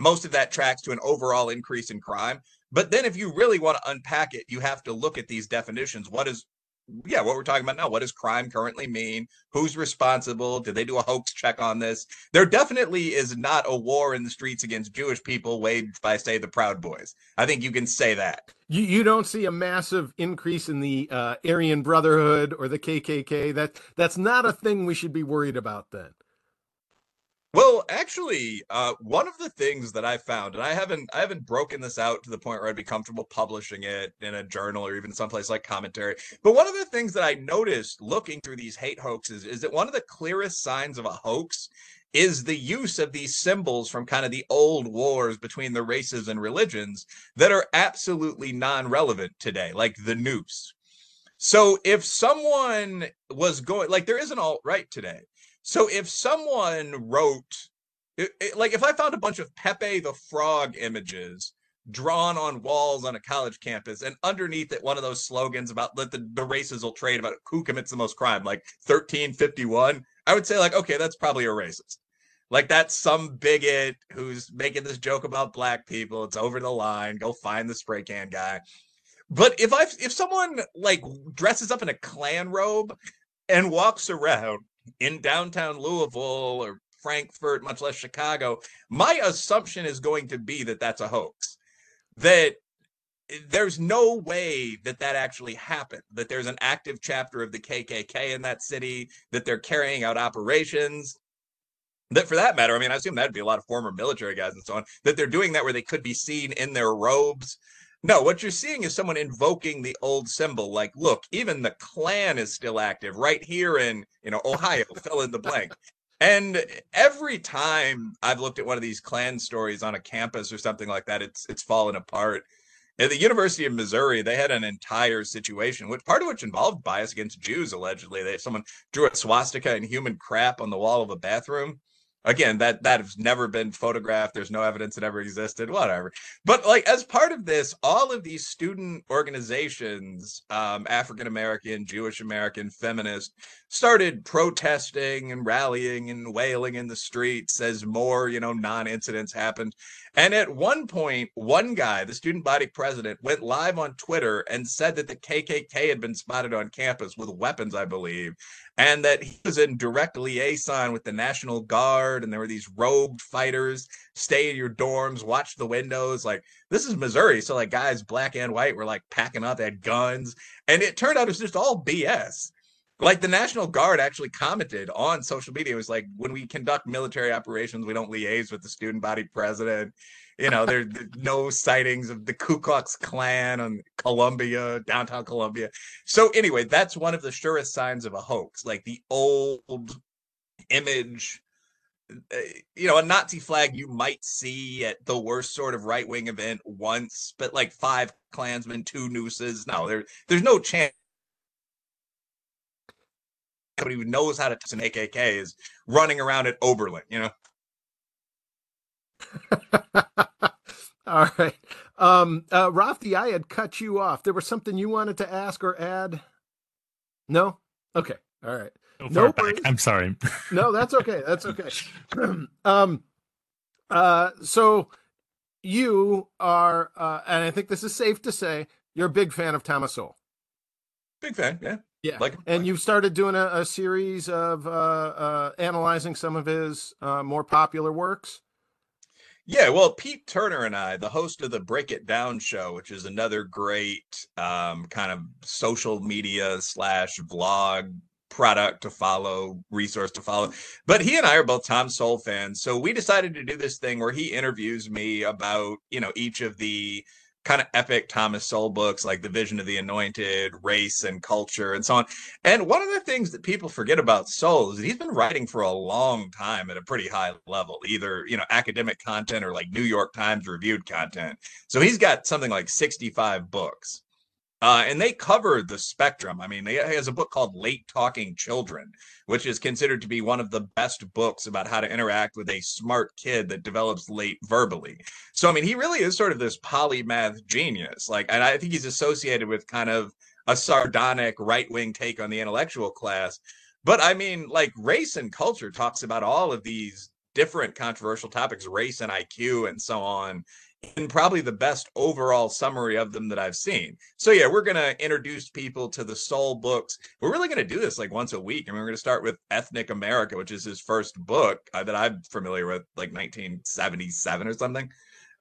most of that tracks to an overall increase in crime. But then if you really want to unpack it, you have to look at these definitions. What is yeah, what we're talking about now. What does crime currently mean? Who's responsible? Did they do a hoax check on this? There definitely is not a war in the streets against Jewish people waged by, say, the Proud Boys. I think you can say that. You, you don't see a massive increase in the uh, Aryan Brotherhood or the KKK. That that's not a thing we should be worried about then. Well, actually, uh, one of the things that I found, and I haven't, I haven't broken this out to the point where I'd be comfortable publishing it in a journal or even someplace like commentary. But one of the things that I noticed looking through these hate hoaxes is that one of the clearest signs of a hoax is the use of these symbols from kind of the old wars between the races and religions that are absolutely non-relevant today, like the noose. So if someone was going, like there is an alt right today so if someone wrote, it, it, like if I found a bunch of Pepe the Frog images drawn on walls on a college campus, and underneath it, one of those slogans about the, the races will trade about who commits the most crime, like 1351, I would say, like, okay, that's probably a racist. Like that's some bigot who's making this joke about black people. It's over the line. Go find the spray can guy. But if I if someone like dresses up in a Klan robe and walks around in downtown Louisville or Frankfurt, much less Chicago, my assumption is going to be that that's a hoax. That eh, there's no way that that actually happened, that there's an active chapter of the KKK in that city, that they're carrying out operations. That for that matter, I mean, I assume that'd be a lot of former military guys and so on, that they're doing that where they could be seen in their robes no, what you're seeing is someone invoking the old symbol. Like, look, even the Klan is still active right here in, you know, Ohio, (laughs) fill in the blank. And every time I've looked at one of these Klan stories on a campus or something like that, it's it's fallen apart. At the University of Missouri, they had an entire situation, which part of which involved bias against Jews. Allegedly, they someone drew a swastika and human crap on the wall of a bathroom, again that that has never been photographed. There's no evidence it ever existed whatever. But like as part of this all of these student organizations um, african american jewish american feminist started protesting and rallying and wailing in the streets as more you know non-incidents happened and at one point one guy the student body president went live on twitter and said that the kkk had been spotted on campus with weapons i believe and that he was in direct liaison with the National Guard, and there were these robed fighters stay in your dorms, watch the windows. Like this is Missouri, so like guys, black and white, were like packing up, had guns, and it turned out it was just all BS. Like the National Guard actually commented on social media. It was like when we conduct military operations, we don't liaise with the student body president you know, there's no sightings of the Ku Klux Klan on Columbia, downtown Columbia. So anyway, that's one of the surest signs of a hoax, like the old image eh, you know, a Nazi flag you might see at the worst sort of right wing event once, but like five Klansmen, two nooses. No, there, there's no chance. Somebody who knows how to touch an AKK is running around at Oberlin, you know. (laughs) All right. Um, uh, Raphty, I had cut you off. There was something you wanted to ask or add? No? Okay. All right. no I'm sorry. (laughs) no, that's okay. That's okay. (clears throat) um, uh, so you are, uh, and I think this is safe to say, you're a big fan of Thomas Sowell. Big fan, yeah. Yeah, like, and you've started doing a, a series of uh, uh, analyzing some of his uh, more popular works. Yeah, well, Pete Turner and I, the host of the Break It Down show, which is another great um, kind of social media slash vlog product to follow, resource to follow. But he and I are both Tom Sowell fans, so we decided to do this thing where he interviews me about you know each of the kind of epic Thomas Sowell books like The Vision of the Anointed, Race and Culture, and so on. And one of the things that people forget about Sowell is that he's been writing for a long time at a pretty high level, either, you know, academic content or like New York Times reviewed content. So he's got something like 65 books. Uh, and they cover the spectrum. I mean, he has a book called Late Talking Children, which is considered to be one of the best books about how to interact with a smart kid that develops late verbally. So, I mean, he really is sort of this polymath genius. Like, and I think he's associated with kind of a sardonic right wing take on the intellectual class. But I mean, like, race and culture talks about all of these different controversial topics, race and IQ, and so on in probably the best overall summary of them that I've seen. So yeah, we're gonna introduce people to the Sowell books. We're really gonna do this like once a week. I mean, we're gonna start with Ethnic America, which is his first book uh, that I'm familiar with, like 1977 or something.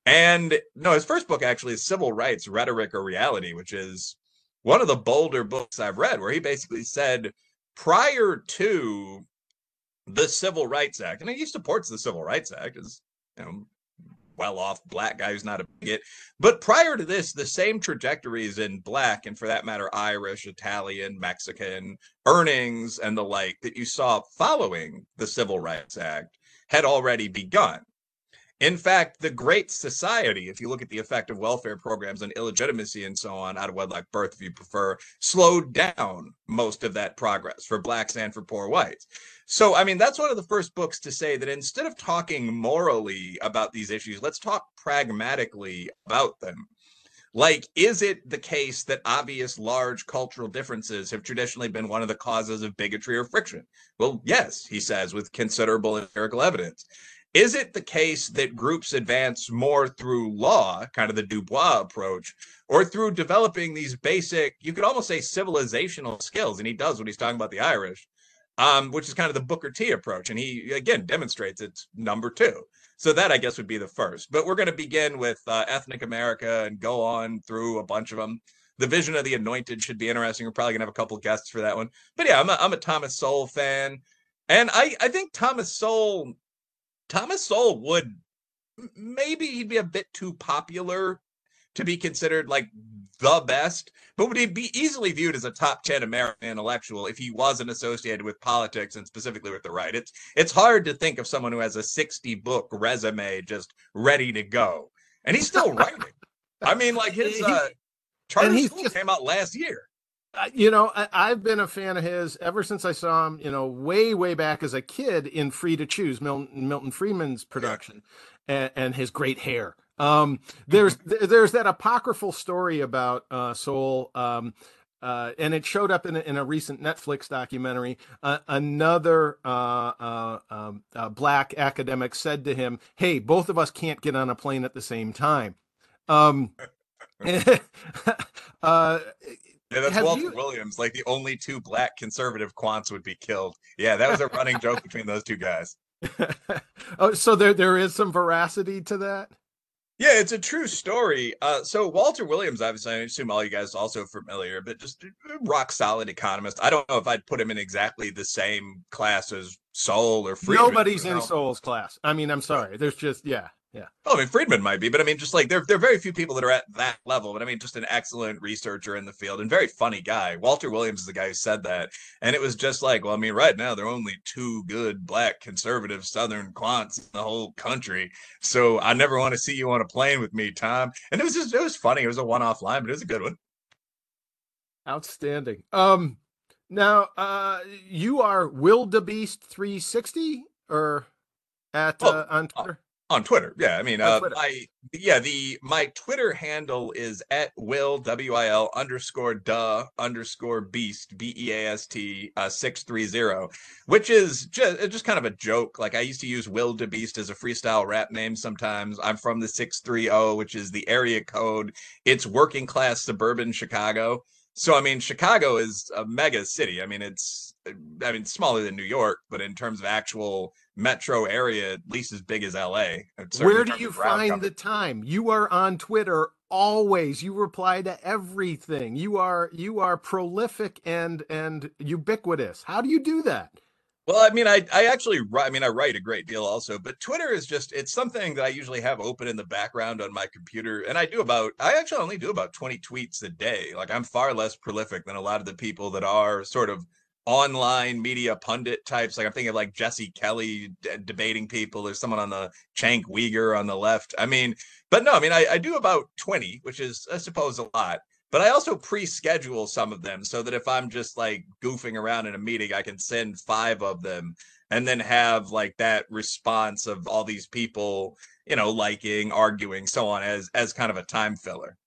And no, his first book actually is Civil Rights: Rhetoric or Reality, which is one of the bolder books I've read, where he basically said prior to the Civil Rights Act, and he supports the Civil Rights Act, as you know, well off black guy who's not a bigot. But prior to this, the same trajectories in black and for that matter, Irish, Italian, Mexican earnings and the like that you saw following the Civil Rights Act had already begun. In fact, the Great Society, if you look at the effect of welfare programs on illegitimacy and so on, out of wedlock birth, if you prefer, slowed down most of that progress for blacks and for poor whites. So, I mean, that's one of the first books to say that instead of talking morally about these issues, let's talk pragmatically about them. Like, is it the case that obvious large cultural differences have traditionally been one of the causes of bigotry or friction? Well, yes, he says, with considerable empirical evidence. Is it the case that groups advance more through law, kind of the Dubois approach, or through developing these basic, you could almost say civilizational skills? And he does when he's talking about the Irish, um, which is kind of the Booker T approach. And he, again, demonstrates it's number two. So that, I guess, would be the first. But we're going to begin with uh, Ethnic America and go on through a bunch of them. The Vision of the Anointed should be interesting. We're probably going to have a couple guests for that one. But yeah, I'm a, I'm a Thomas Sowell fan. And I, I think Thomas Sowell Thomas Sowell would maybe he'd be a bit too popular to be considered like the best, but would he be easily viewed as a top 10 American intellectual if he wasn't associated with politics and specifically with the right? It's it's hard to think of someone who has a 60 book resume just ready to go. And he's still writing. I mean, like his (laughs) uh, charter school just, came out last year. You know, I, have been a fan of his ever since I saw him, you know, way, way back as a kid in Free to Choose, Milton, Milton Friedman's production, yeah. and, and, his great hair. Um, there's (laughs) there's that apocryphal story about uh, Sowell, um, uh, and it showed up in a, in a recent Netflix documentary. Uh, another uh, uh, um, uh, black academic said to him, "Hey, both of us can't get on a plane at the same time." Um, (laughs) (laughs) uh, yeah, that's Walter you... Williams. Like the only two black conservative quants would be killed. Yeah, that was a running (laughs) joke between those two guys. (laughs) oh, so there there is some veracity to that. Yeah, it's a true story. Uh, so Walter Williams, obviously, I assume all you guys also familiar, but just rock solid economist. I don't know if I'd put him in exactly the same class as Sowell or Friedman. Nobody's in Sowell's class. I mean, I'm sorry. There's just yeah. Yeah. Well, I mean, Friedman might be, but I mean, just like there, there are very few people that are at that level. But I mean, just an excellent researcher in the field and very funny guy. Walter Williams is the guy who said that, and it was just like, well, I mean, right now there are only two good black conservative Southern quants in the whole country. So I never want to see you on a plane with me, Tom. And it was just, it was funny. It was a one-off line, but it was a good one. Outstanding. Um, now, uh, you are Wildebeest 360 or at uh, on Twitter? On Twitter. Yeah, I mean, uh, my yeah the my Twitter handle is at will w i l underscore duh underscore beast b e a s t uh, six three zero, which is just just kind of a joke. Like I used to use Will de Beast as a freestyle rap name. Sometimes I'm from the six three zero, which is the area code. It's working class suburban Chicago. So I mean, Chicago is a mega city. I mean, it's I mean smaller than New York, but in terms of actual metro area, at least as big as LA. Where do you find the time? You are on Twitter always. You reply to everything. You are you are prolific and and ubiquitous. How do you do that? Well, I mean, I I actually I mean I write a great deal also, but Twitter is just it's something that I usually have open in the background on my computer, and I do about I actually only do about twenty tweets a day. Like I'm far less prolific than a lot of the people that are sort of online media pundit types. Like I'm thinking of like Jesse Kelly d- debating people. There's someone on the Cenk Uygur on the left. I mean, but no, I mean, I, I do about 20, which is, I suppose, a lot. But I also pre-schedule some of them so that if I'm just like goofing around in a meeting, I can send five of them and then have like that response of all these people, you know, liking, arguing, so on as as kind of a time filler.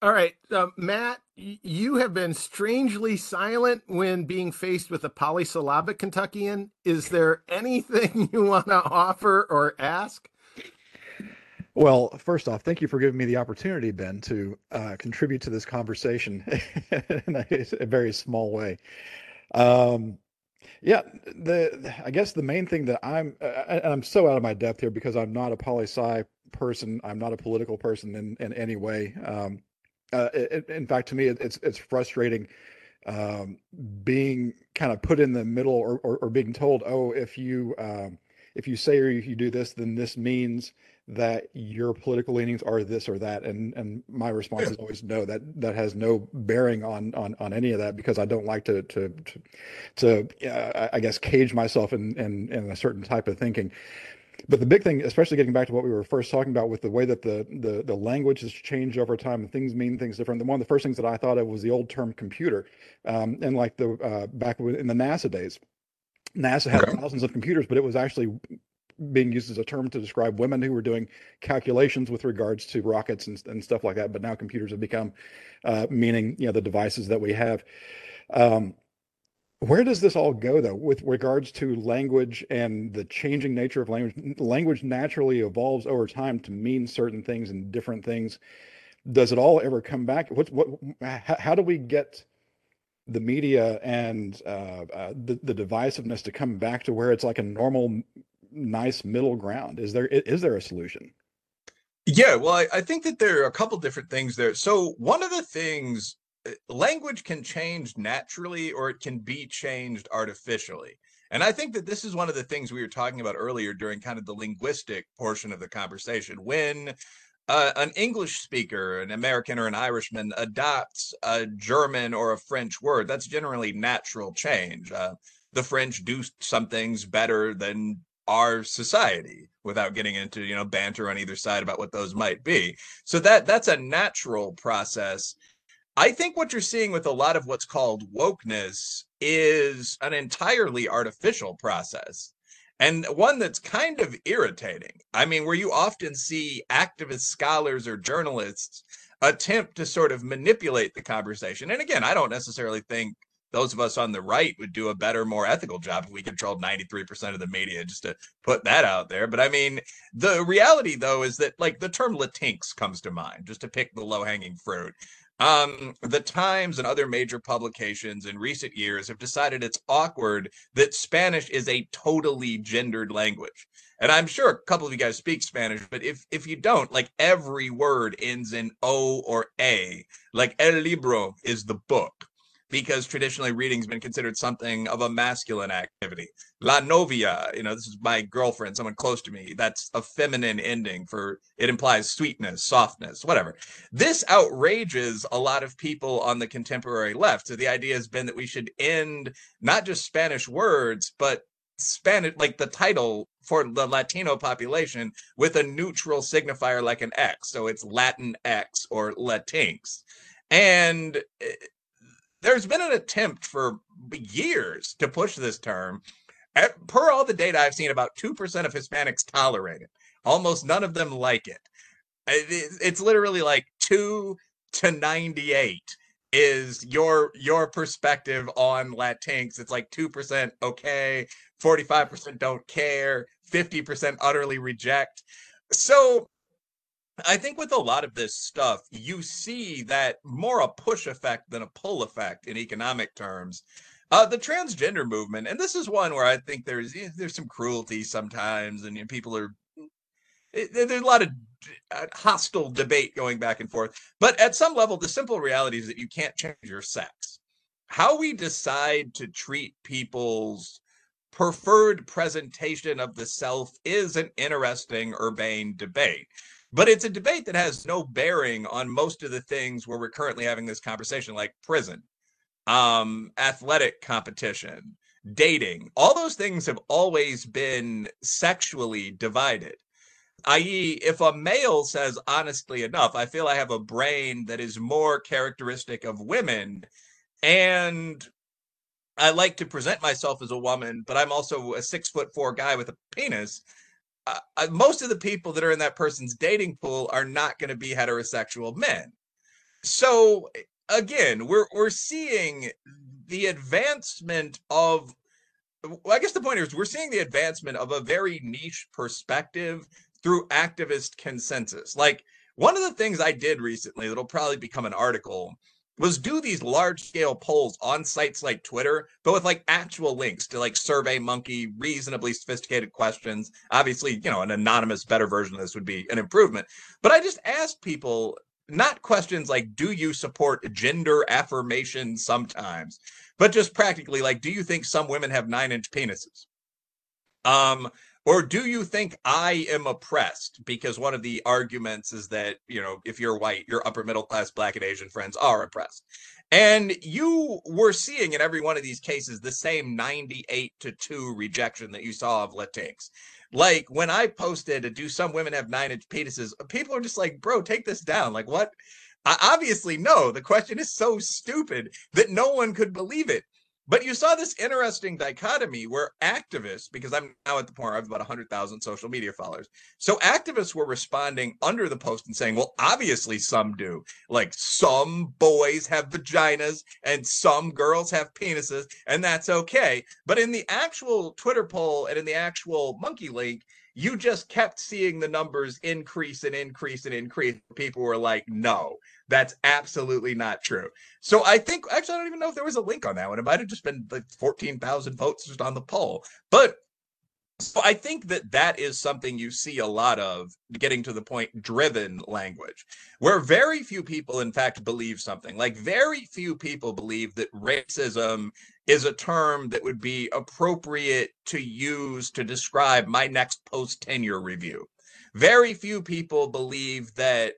All right, uh, Matt, you have been strangely silent when being faced with a polysyllabic Kentuckian. Is there anything (laughs) you want to offer or ask? Well, first off, thank you for giving me the opportunity, Ben, to uh, contribute to this conversation (laughs) in a, a, very small way. Um, yeah, the I guess the main thing that I'm uh, and I'm so out of my depth here because I'm not a poli sci person. I'm not a political person in in any way. Um, uh, it, in fact, to me, it's it's frustrating um, being kind of put in the middle or, or, or being told, oh, if you um, if you say or if you do this, then this means that your political leanings are this or that. And and my response is always no. That that has no bearing on on on any of that because I don't like to to to, to uh, I guess cage myself in, in in a certain type of thinking but the big thing, especially getting back to what we were first talking about with the way that the the, the language has changed over time and things mean things different. One of the first things that I thought of was the old term computer, um, and like the uh, back in the NASA days, NASA had okay. thousands of computers, but it was actually being used as a term to describe women who were doing calculations with regards to rockets and, and stuff like that. But now computers have become uh, meaning you know the devices that we have. Um, where does this all go, though, with regards to language and the changing nature of language? Language naturally evolves over time to mean certain things and different things. Does it all ever come back? What, what, how do we get the media and uh, uh, the, the divisiveness to come back to where it's like a normal, nice middle ground? Is there is there a solution? Yeah, well, I, I think that there are a couple different things there. So one of the things language can change naturally or it can be changed artificially. And I think that this is one of the things we were talking about earlier during kind of the linguistic portion of the conversation. When uh, an English speaker, an American or an Irishman, adopts a German or a French word, that's generally natural change. Uh, the French do some things better than our society without getting into you know banter on either side about what those might be so that that's a natural process i think what you're seeing with a lot of what's called wokeness is an entirely artificial process and one that's kind of irritating. I mean, where you often see activist scholars or journalists attempt to sort of manipulate the conversation. And again, I don't necessarily think those of us on the right would do a better, more ethical job if we controlled 93% of the media, just to put that out there. But I mean, the reality, though, is that like the term Latinx comes to mind, just to pick the low hanging fruit. Um, the Times and other major publications in recent years have decided it's awkward that Spanish is a totally gendered language. And I'm sure a couple of you guys speak Spanish, but if if you don't, like every word ends in O or A. Like el libro is the book because traditionally reading's been considered something of a masculine activity. La novia, you know, this is my girlfriend, someone close to me. That's a feminine ending for it implies sweetness, softness, whatever. This outrages a lot of people on the contemporary left. So the idea has been that we should end not just Spanish words, but Spanish, like the title for the Latino population, with a neutral signifier like an X. So it's Latin X or Latinx. And eh, there's been an attempt for years to push this term. Per all the data I've seen, about 2% of Hispanics tolerate it. Almost none of them like it. It's literally like 2 to 98 is your your perspective on Latinx. It's like 2% okay, 45% don't care, 50% utterly reject. So I think with a lot of this stuff, you see that more a push effect than a pull effect in economic terms. Uh, the transgender movement, and this is one where I think there's there's some cruelty sometimes, and you know, people are it, there's a lot of uh, hostile debate going back and forth. But at some level, the simple reality is that you can't change your sex. How we decide to treat people's preferred presentation of the self is an interesting urbane debate. But it's a debate that has no bearing on most of the things where we're currently having this conversation, like prison, um, athletic competition, dating. All those things have always been sexually divided. I.e., if a male says honestly enough, I feel I have a brain that is more characteristic of women. And I like to present myself as a woman, but I'm also a six foot four guy with a penis uh, most of the people that are in that person's dating pool are not going to be heterosexual men. So again, we're we're seeing the advancement of well, I guess the point is we're seeing the advancement of a very niche perspective through activist consensus. Like one of the things I did recently that'll probably become an article was do these large scale polls on sites like Twitter, but with like actual links to like Survey Monkey, reasonably sophisticated questions. Obviously, you know, an anonymous, better version of this would be an improvement. But I just asked people not questions like, do you support gender affirmation sometimes, but just practically like, do you think some women have nine inch penises? Um, or do you think I am oppressed? Because one of the arguments is that, you know, if you're white, your upper middle class black and Asian friends are oppressed. And you were seeing in every one of these cases the same 98 to 2 rejection that you saw of Latinx. Like when I posted, do some women have nine inch penises? People are just like, bro, take this down. Like, what? I obviously no. The question is so stupid that no one could believe it. But you saw this interesting dichotomy where activists, because I'm now at the point where I have about 100,000 social media followers. So activists were responding under the post and saying, well, obviously some do. Like some boys have vaginas and some girls have penises, and that's okay. But in the actual Twitter poll and in the actual monkey link, you just kept seeing the numbers increase and increase and increase. People were like, no, that's absolutely not true. So I think, actually, I don't even know if there was a link on that one. It might have just been like 14,000 votes just on the poll. But so I think that that is something you see a lot of getting to the point driven language, where very few people, in fact, believe something. Like very few people believe that racism is a term that would be appropriate to use to describe my next post tenure review. Very few people believe that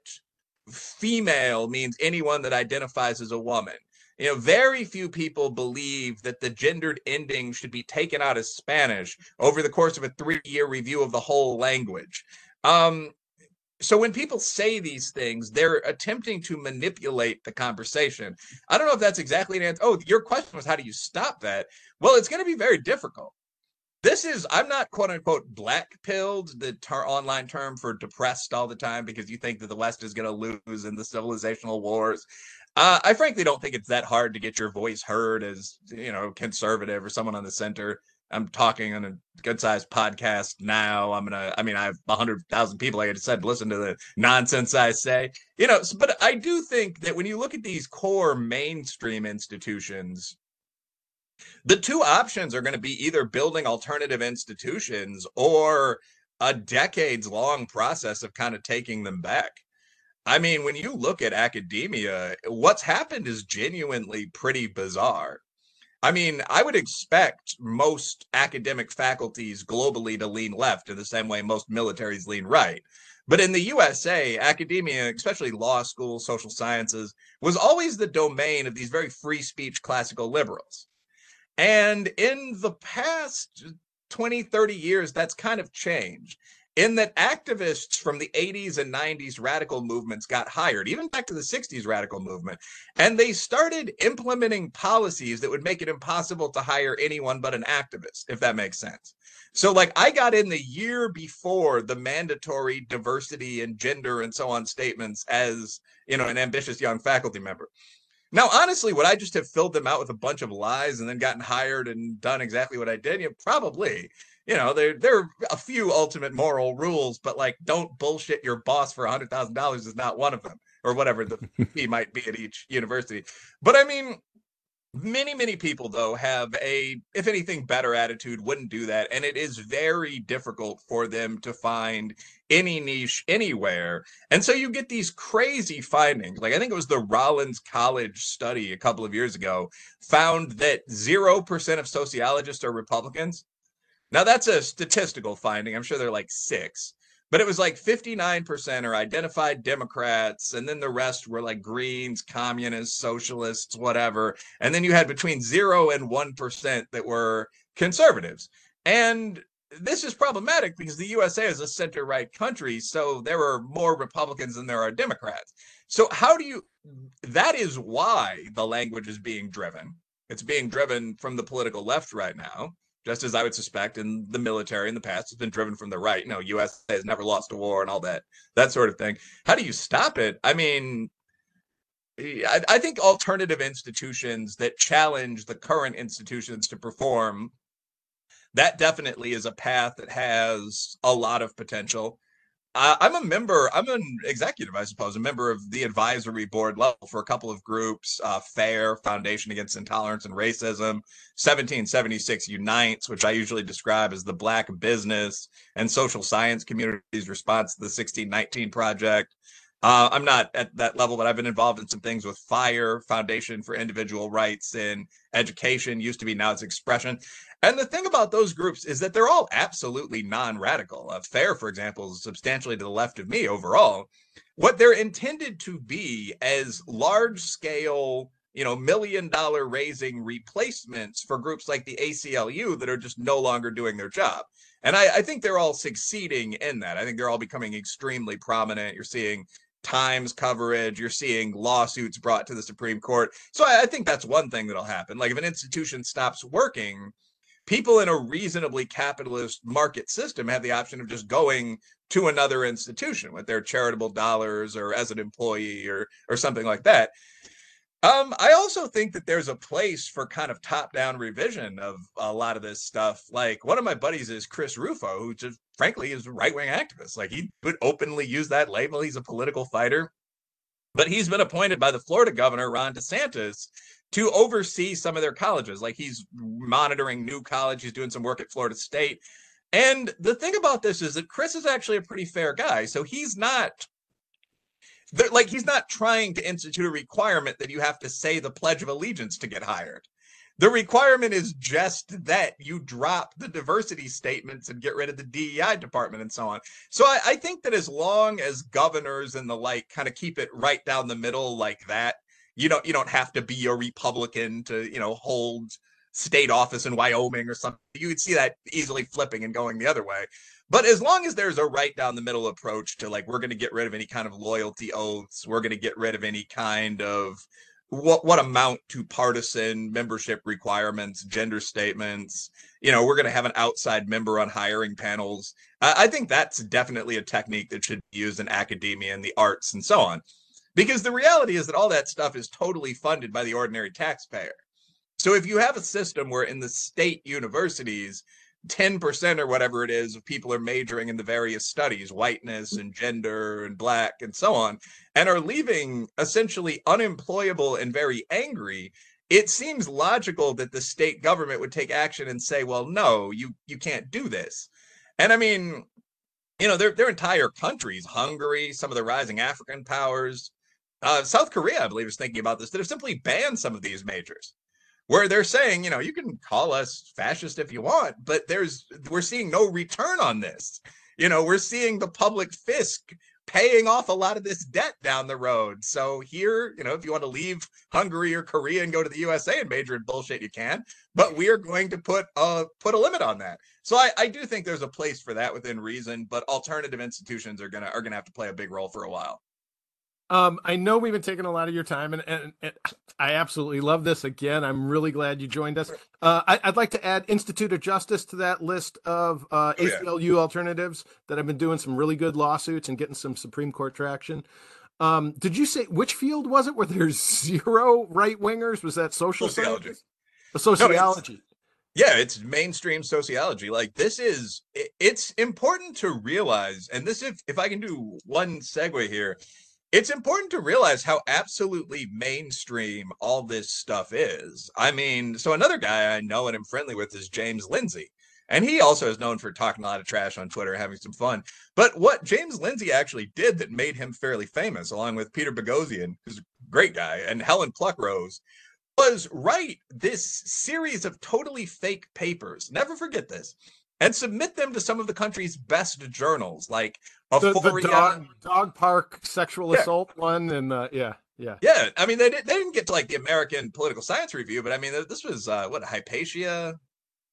female means anyone that identifies as a woman. You know, very few people believe that the gendered ending should be taken out as Spanish over the course of a three year review of the whole language. Um, so when people say these things, they're attempting to manipulate the conversation. I don't know if that's exactly an answer. Oh, your question was how do you stop that? Well, it's going to be very difficult. This is I'm not quote unquote black pilled, the ter- online term for depressed all the time because you think that the West is going to lose in the civilizational wars. Uh, I frankly don't think it's that hard to get your voice heard as you know conservative or someone on the center. I'm talking on a good sized podcast now. I'm gonna. I mean, I have a hundred thousand people. Like I said, listen to the nonsense I say. You know, but I do think that when you look at these core mainstream institutions, the two options are going to be either building alternative institutions or a decades long process of kind of taking them back. I mean, when you look at academia, what's happened is genuinely pretty bizarre. I mean, I would expect most academic faculties globally to lean left in the same way most militaries lean right. But in the USA, academia, especially law school, social sciences, was always the domain of these very free speech classical liberals. And in the past 20, 30 years, that's kind of changed in that activists from the 80s and 90s radical movements got hired, even back to the 60s radical movement, and they started implementing policies that would make it impossible to hire anyone but an activist, if that makes sense. So, like, I got in the year before the mandatory diversity and gender and so on statements as, you know, an ambitious young faculty member. Now, honestly, would I just have filled them out with a bunch of lies and then gotten hired and done exactly what I did? Yeah, probably you know, there there are a few ultimate moral rules, but like don't bullshit your boss for a hundred thousand dollars is not one of them, or whatever the (laughs) fee might be at each university. But I mean, many many people though have a if anything better attitude wouldn't do that and it is very difficult for them to find any niche anywhere and so you get these crazy findings like i think it was the rollins college study a couple of years ago found that 0% of sociologists are republicans now that's a statistical finding. I'm sure they're like six, but it was like 59% are identified Democrats, and then the rest were like Greens, communists, socialists, whatever. And then you had between zero and 1% that were conservatives. And this is problematic because the USA is a center right country. So there are more Republicans than there are Democrats. So, how do you, that is why the language is being driven. It's being driven from the political left right now just as I would suspect in the military in the past has been driven from the right. You know, U.S. has never lost a war and all that, that sort of thing. How do you stop it? I mean, I, I think alternative institutions that challenge the current institutions to perform, that definitely is a path that has a lot of potential. Uh, I'm a member. I'm an executive, I suppose, a member of the advisory board level for a couple of groups: uh, FAIR Foundation Against Intolerance and Racism, 1776 Unites, which I usually describe as the Black business and social science community's response to the 1619 Project. Uh, I'm not at that level, but I've been involved in some things with FIRE Foundation for Individual Rights in Education. Used to be, now it's Expression. And the thing about those groups is that they're all absolutely non-radical. Uh, FAIR, for example, is substantially to the left of me overall. What they're intended to be as large-scale, you know, million-dollar raising replacements for groups like the ACLU that are just no longer doing their job. And I, I think they're all succeeding in that. I think they're all becoming extremely prominent. You're seeing Times coverage. You're seeing lawsuits brought to the Supreme Court. So I, I, think that's one thing that'll happen. Like if an institution stops working, people in a reasonably capitalist market system have the option of just going to another institution with their charitable dollars or as an employee or or something like that. Um, I also think that there's a place for kind of top-down revision of a lot of this stuff. Like one of my buddies is Chris Rufo, who just frankly is a right-wing activist. Like he would openly use that label. He's a political fighter. But he's been appointed by the Florida governor, Ron DeSantis, to oversee some of their colleges. Like he's monitoring new college, he's doing some work at Florida State. And the thing about this is that Chris is actually a pretty fair guy. So he's not like he's not trying to institute a requirement that you have to say the pledge of allegiance to get hired. The requirement is just that you drop the diversity statements and get rid of the DEI department and so on. So I, I think that as long as governors and the like kind of keep it right down the middle like that, you don't you don't have to be a Republican to you know hold state office in Wyoming or something. You could see that easily flipping and going the other way. But as long as there's a right down the middle approach to like, we're going to get rid of any kind of loyalty oaths, we're going to get rid of any kind of what what amount to partisan membership requirements, gender statements. You know, we're going to have an outside member on hiring panels. I, I think that's definitely a technique that should be used in academia and the arts and so on. Because the reality is that all that stuff is totally funded by the ordinary taxpayer. So if you have a system where in the state universities, 10% or whatever it is of people are majoring in the various studies, whiteness and gender and black and so on, and are leaving essentially unemployable and very angry, it seems logical that the state government would take action and say, well, no, you you can't do this. And I mean, you know, their their entire countries, Hungary, some of the rising African powers, uh, South Korea, I believe, is thinking about this, that have simply banned some of these majors where they're saying, you know, you can call us fascist if you want, but there's we're seeing no return on this. You know, we're seeing the public fisc paying off a lot of this debt down the road. So here, you know, if you want to leave Hungary or Korea and go to the USA and major in bullshit, you can. But we are going to put a put a limit on that. So I, I do think there's a place for that within reason, but alternative institutions are gonna are gonna have to play a big role for a while. Um, I know we've been taking a lot of your time, and, and, and, I absolutely love this. Again, I'm really glad you joined us. Uh, I, would like to add Institute of Justice to that list of uh, oh, ACLU yeah. alternatives that have been doing some really good lawsuits and getting some Supreme Court traction. Um, did you say which field was it where there's (laughs) zero right wingers? Was that social sociology? Sociology. No, yeah, it's mainstream sociology. Like this is, it's important to realize, and this if if I can do one segue here it's important to realize how absolutely mainstream all this stuff is. I mean, so another guy I know and am friendly with is James Lindsay. And he also is known for talking a lot of trash on Twitter, having some fun. But what James Lindsay actually did that made him fairly famous, along with Peter Boghossian, who's a great guy, and Helen Pluckrose, was write this series of totally fake papers. Never forget this and submit them to some of the country's best journals, like the, the dog, dog, park sexual yeah. assault one, and uh, yeah, yeah, yeah. I mean, they, did, they didn't get to like the American Political Science Review, but I mean, this was uh, what Hypatia.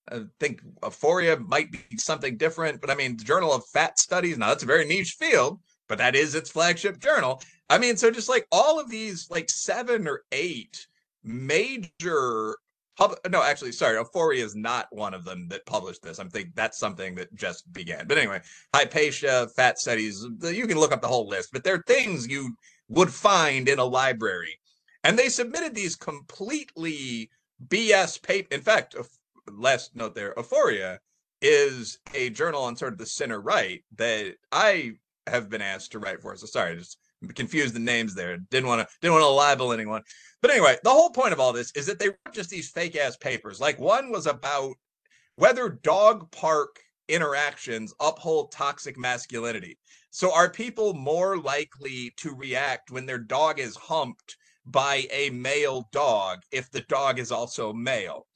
I think Aporia might be something different, but I mean, the Journal of Fat Studies. Now that's a very niche field, but that is its flagship journal. I mean, so just like all of these, like seven or eight major Pub- no, actually, sorry, Aporia is not one of them that published this. I'm thinking that's something that just began. But anyway, Hypatia, Fat Studies, you can look up the whole list, but they're things you would find in a library. And they submitted these completely BS paper. In fact, last note there, Aporia is a journal on sort of the center right that I have been asked to write for. So sorry, just confused the names there. Didn't want to didn't want to libel anyone. But anyway, the whole point of all this is that they wrote just these fake ass papers. Like one was about whether dog park interactions uphold toxic masculinity. So are people more likely to react when their dog is humped by a male dog if the dog is also male?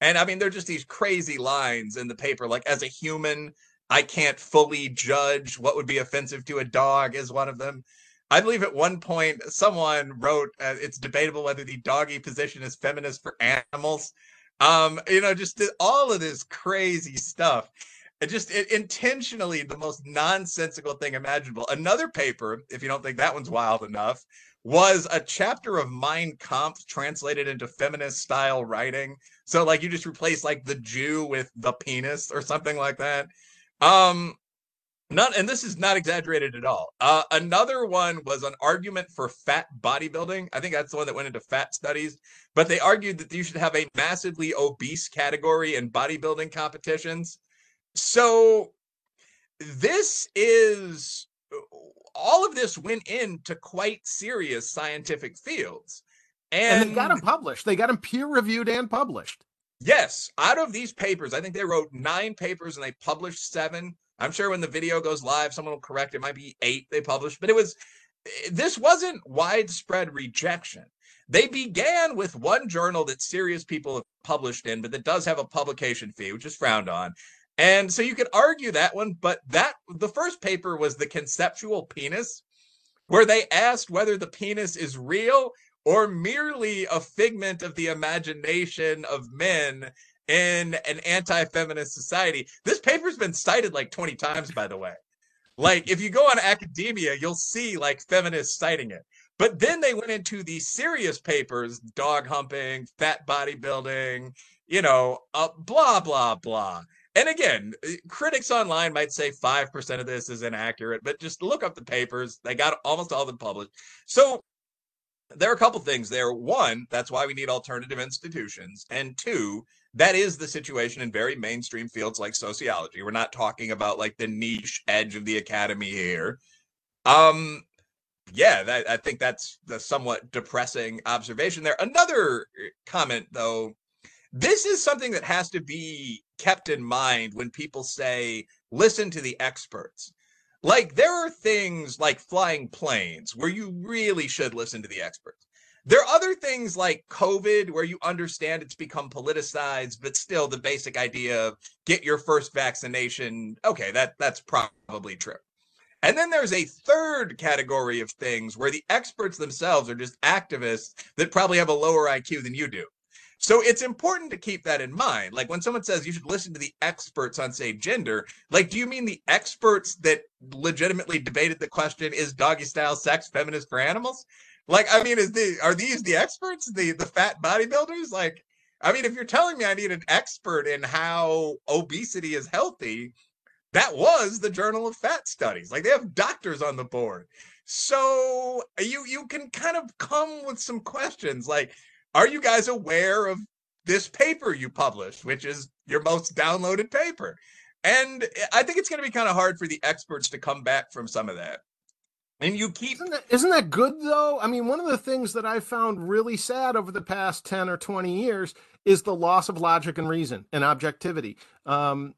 And I mean, they're just these crazy lines in the paper. Like, as a human, I can't fully judge what would be offensive to a dog, is one of them. I believe at one point someone wrote, uh, "It's debatable whether the doggy position is feminist for animals." Um, you know, just all of this crazy stuff. It just it, intentionally the most nonsensical thing imaginable. Another paper, if you don't think that one's wild enough, was a chapter of Mein Kampf translated into feminist style writing. So like you just replace like the Jew with the penis or something like that. Um, not, and this is not exaggerated at all. Uh, another one was an argument for fat bodybuilding. I think that's the one that went into fat studies. But they argued that you should have a massively obese category in bodybuilding competitions. So this is all of this went into quite serious scientific fields. And, and they got them published. They got them peer reviewed and published. Yes. Out of these papers, I think they wrote nine papers and they published seven I'm sure when the video goes live, someone will correct. It might be eight they published, but it was eh, this wasn't widespread rejection. They began with one journal that serious people have published in, but that does have a publication fee, which is frowned on. And so you could argue that one, but that the first paper was the conceptual penis, where they asked whether the penis is real or merely a figment of the imagination of men in an anti-feminist society. This paper's been cited like 20 times, by the way. Like if you go on academia, you'll see like feminists citing it. But then they went into the serious papers, dog humping, fat bodybuilding, you know, uh, blah, blah, blah. And again, uh, critics online might say 5% of this is inaccurate, but just look up the papers. They got almost all of them published. So there are a couple things there. One, that's why we need alternative institutions. And two, that is the situation in very mainstream fields like sociology. We're not talking about like the niche edge of the academy here. Um, yeah, that, I think that's the somewhat depressing observation there. Another uh, comment, though, this is something that has to be kept in mind when people say, listen to the experts. Like, there are things like flying planes where you really should listen to the experts. There are other things like COVID where you understand it's become politicized, but still the basic idea of get your first vaccination. Okay, that that's probably true. And then there's a third category of things where the experts themselves are just activists that probably have a lower IQ than you do. So it's important to keep that in mind. Like when someone says you should listen to the experts on, say, gender, like, do you mean the experts that legitimately debated the question, is doggy style sex feminist for animals? Like, I mean, is the are these the experts, the the fat bodybuilders? Like, I mean, if you're telling me I need an expert in how obesity is healthy, that was the Journal of Fat Studies. Like they have doctors on the board. So you you can kind of come with some questions like, are you guys aware of this paper you published, which is your most downloaded paper? And I think it's going to be kind of hard for the experts to come back from some of that. And you keep isn't that, isn't that good though? I mean, one of the things that I found really sad over the past 10 or 20 years is the loss of logic and reason and objectivity. Um,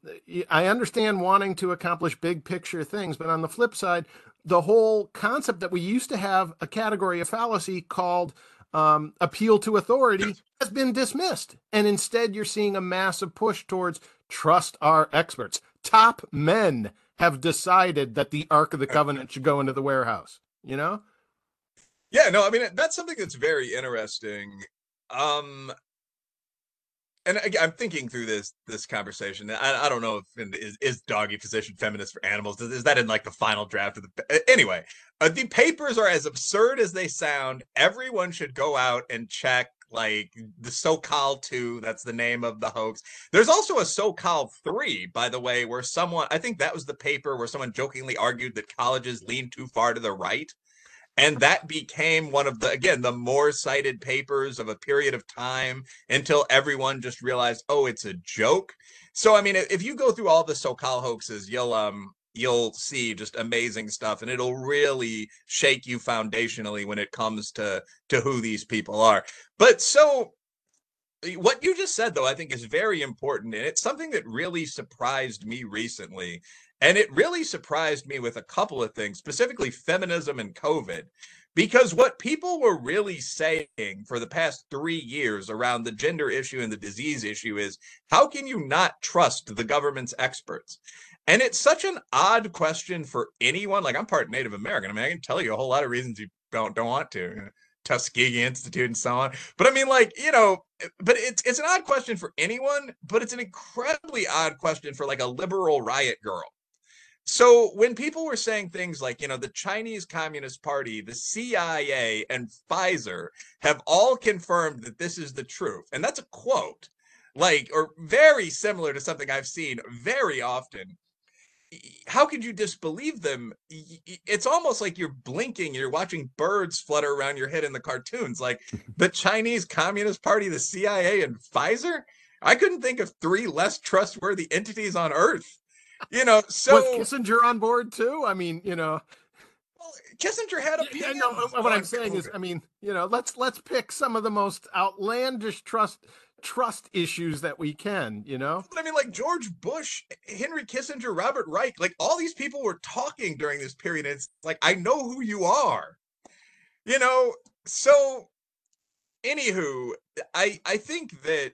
I understand wanting to accomplish big picture things, but on the flip side, the whole concept that we used to have a category of fallacy called um, appeal to authority (clears throat) has been dismissed. And instead, you're seeing a massive push towards trust our experts. Top men have decided that the Ark of the Covenant should go into the warehouse, you know? Yeah, no, I mean that's something that's very interesting. Um and I'm thinking through this this conversation. I, I don't know if is, is doggy position feminist for animals. Is that in like the final draft of the anyway? Uh, the papers are as absurd as they sound. Everyone should go out and check like the Sokal 2, that's the name of the hoax. There's also a Sokal 3, by the way, where someone, I think that was the paper where someone jokingly argued that colleges lean too far to the right. And that became one of the, again, the more cited papers of a period of time until everyone just realized, oh, it's a joke. So, I mean, if you go through all the Sokal hoaxes, you'll, um, you'll see just amazing stuff and it'll really shake you foundationally when it comes to to who these people are. But so eh, what you just said though i think is very important and it's something that really surprised me recently and it really surprised me with a couple of things specifically feminism and covid because what people were really saying for the past three years around the gender issue and the disease issue is how can you not trust the government's experts and it's such an odd question for anyone. Like I'm part Native American. I mean, I can tell you a whole lot of reasons you don't don't want to. Tuskegee Institute and so on. But I mean, like, you know, but it's it's an odd question for anyone, but it's an incredibly odd question for like a liberal riot girl. So when people were saying things like, you know, the Chinese Communist Party, the CIA, and Pfizer have all confirmed that this is the truth, and that's a quote, like, or very similar to something I've seen very often how could you disbelieve them? It's almost like you're blinking, you're watching birds flutter around your head in the cartoons, like (laughs) the Chinese Communist Party, the CIA, and Pfizer. I couldn't think of three less trustworthy entities on Earth. You know, so with Kissinger on board too. I mean, you know, well, Kissinger had a. Yeah, no, uh, what I'm saying is, I mean, you know, let's let's pick some of the most outlandish trust trust issues that we can, you know? I mean, like George Bush, Henry Kissinger, Robert Reich, like all these people were talking during this period. it's like, I know who you are, you know? So anywho, I I think that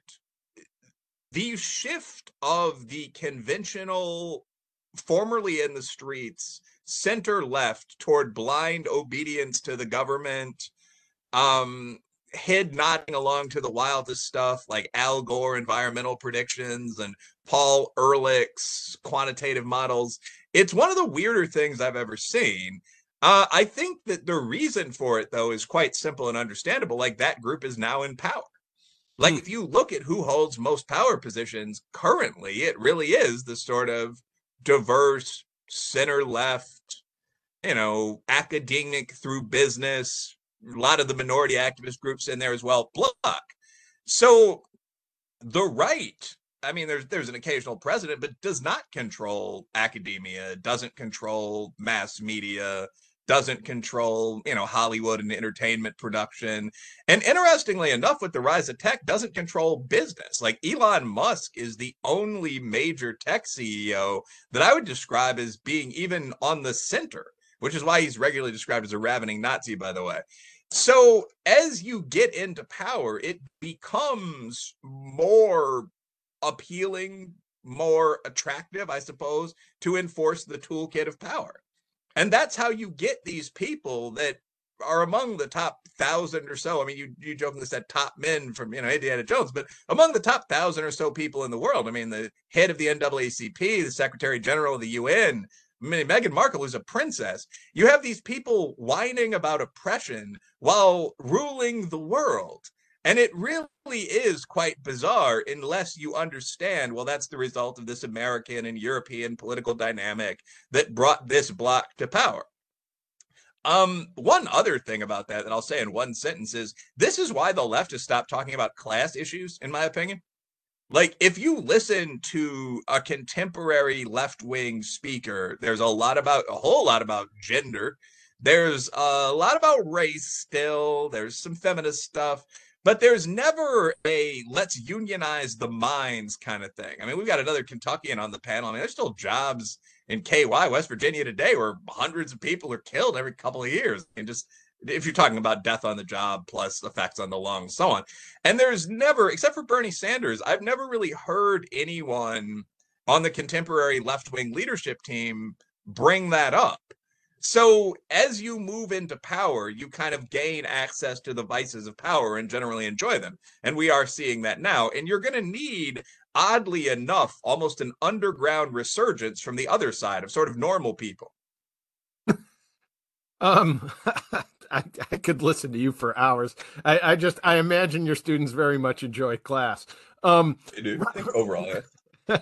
the shift of the conventional, formerly in the streets, center left toward blind obedience to the government, um, head nodding along to the wildest stuff like Al Gore environmental predictions and Paul Ehrlich's quantitative models. It's one of the weirder things I've ever seen. Uh, I think that the reason for it, though, is quite simple and understandable. Like that group is now in power. Like mm. if you look at who holds most power positions currently, it really is the sort of diverse center left, you know, academic through business, a lot of the minority activist groups in there as well, block. So the right, I mean, there's there's an occasional president, but does not control academia, doesn't control mass media, doesn't control, you know, Hollywood and entertainment production. And interestingly enough, with the rise of tech, doesn't control business. Like Elon Musk is the only major tech CEO that I would describe as being even on the center, which is why he's regularly described as a ravening Nazi, by the way. So as you get into power, it becomes more appealing, more attractive, I suppose, to enforce the toolkit of power. And that's how you get these people that are among the top thousand or so. I mean, you you jokingly said top men from you know Indiana Jones, but among the top thousand or so people in the world. I mean, the head of the NAACP, the Secretary General of the UN, Meghan Markle is a princess. You have these people whining about oppression while ruling the world. And it really is quite bizarre unless you understand, well, that's the result of this American and European political dynamic that brought this bloc to power. Um, one other thing about that that I'll say in one sentence is this is why the left has stopped talking about class issues, in my opinion. Like, if you listen to a contemporary left wing speaker, there's a lot about a whole lot about gender. There's a lot about race still. There's some feminist stuff but there's never a let's unionize the mines kind of thing. I mean, we've got another Kentuckian on the panel. I mean, there's still jobs in KY, West Virginia today, where hundreds of people are killed every couple of years. And just if you're talking about death on the job plus effects on the lungs, so on. And there's never, except for Bernie Sanders, I've never really heard anyone on the contemporary left wing leadership team bring that up. So as you move into power, you kind of gain access to the vices of power and generally enjoy them. And we are seeing that now. And you're going to need, oddly enough, almost an underground resurgence from the other side of sort of normal people. Um (laughs) I, I, could listen to you for hours. I, I, just I imagine your students very much enjoy class. Um, they do. (laughs) overall, yeah. (laughs)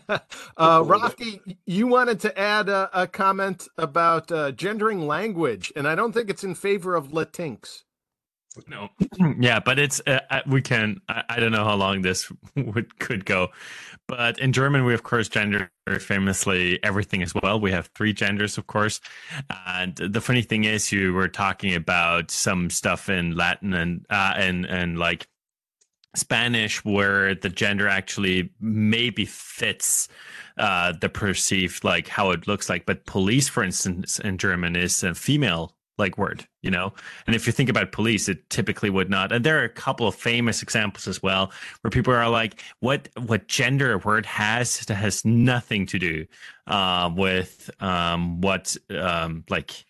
uh, Raphty, you wanted to add a, a comment about uh, gendering language, and I don't think it's in favor of Latinx. No, (clears throat) yeah, but it's uh, uh, we can. I, I, don't know how long this would could go, but in German we of course gender famously everything as well. We have three genders, of course, and the funny thing is, you were talking about some stuff in Latin and uh, and and like Spanish where the gender actually maybe fits uh, the perceived like how it looks like. But police, for instance, in German is a female like word, you know. And if you think about police, it typically would not. And there are a couple of famous examples as well where people are like, what what gender a word has that has nothing to do uh, with um, what um, like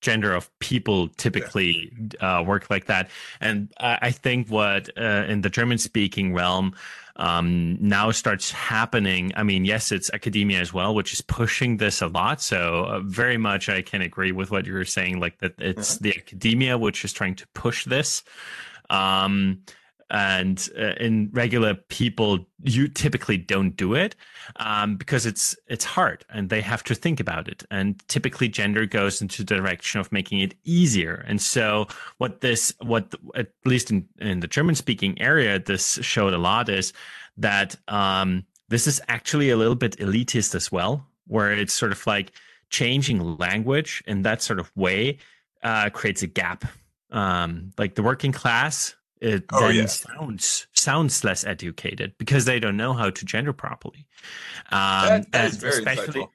gender of people typically uh, work like that. And I think what uh, in the German speaking realm um, now starts happening. I mean, yes, it's academia as well, which is pushing this a lot. So uh, very much I can agree with what you were saying, like that it's the academia which is trying to push this. Um, and uh, in regular people you typically don't do it um, because it's it's hard and they have to think about it. And typically gender goes into the direction of making it easier. And so what this what at least in, in the german speaking area this showed a lot is that um, this is actually a little bit elitist as well where it's sort of like changing language in that sort of way uh, creates a gap. Um, like the working class it oh, then yeah. sounds sounds less educated because they don't know how to gender properly. Um, that, that is very especially, insightful.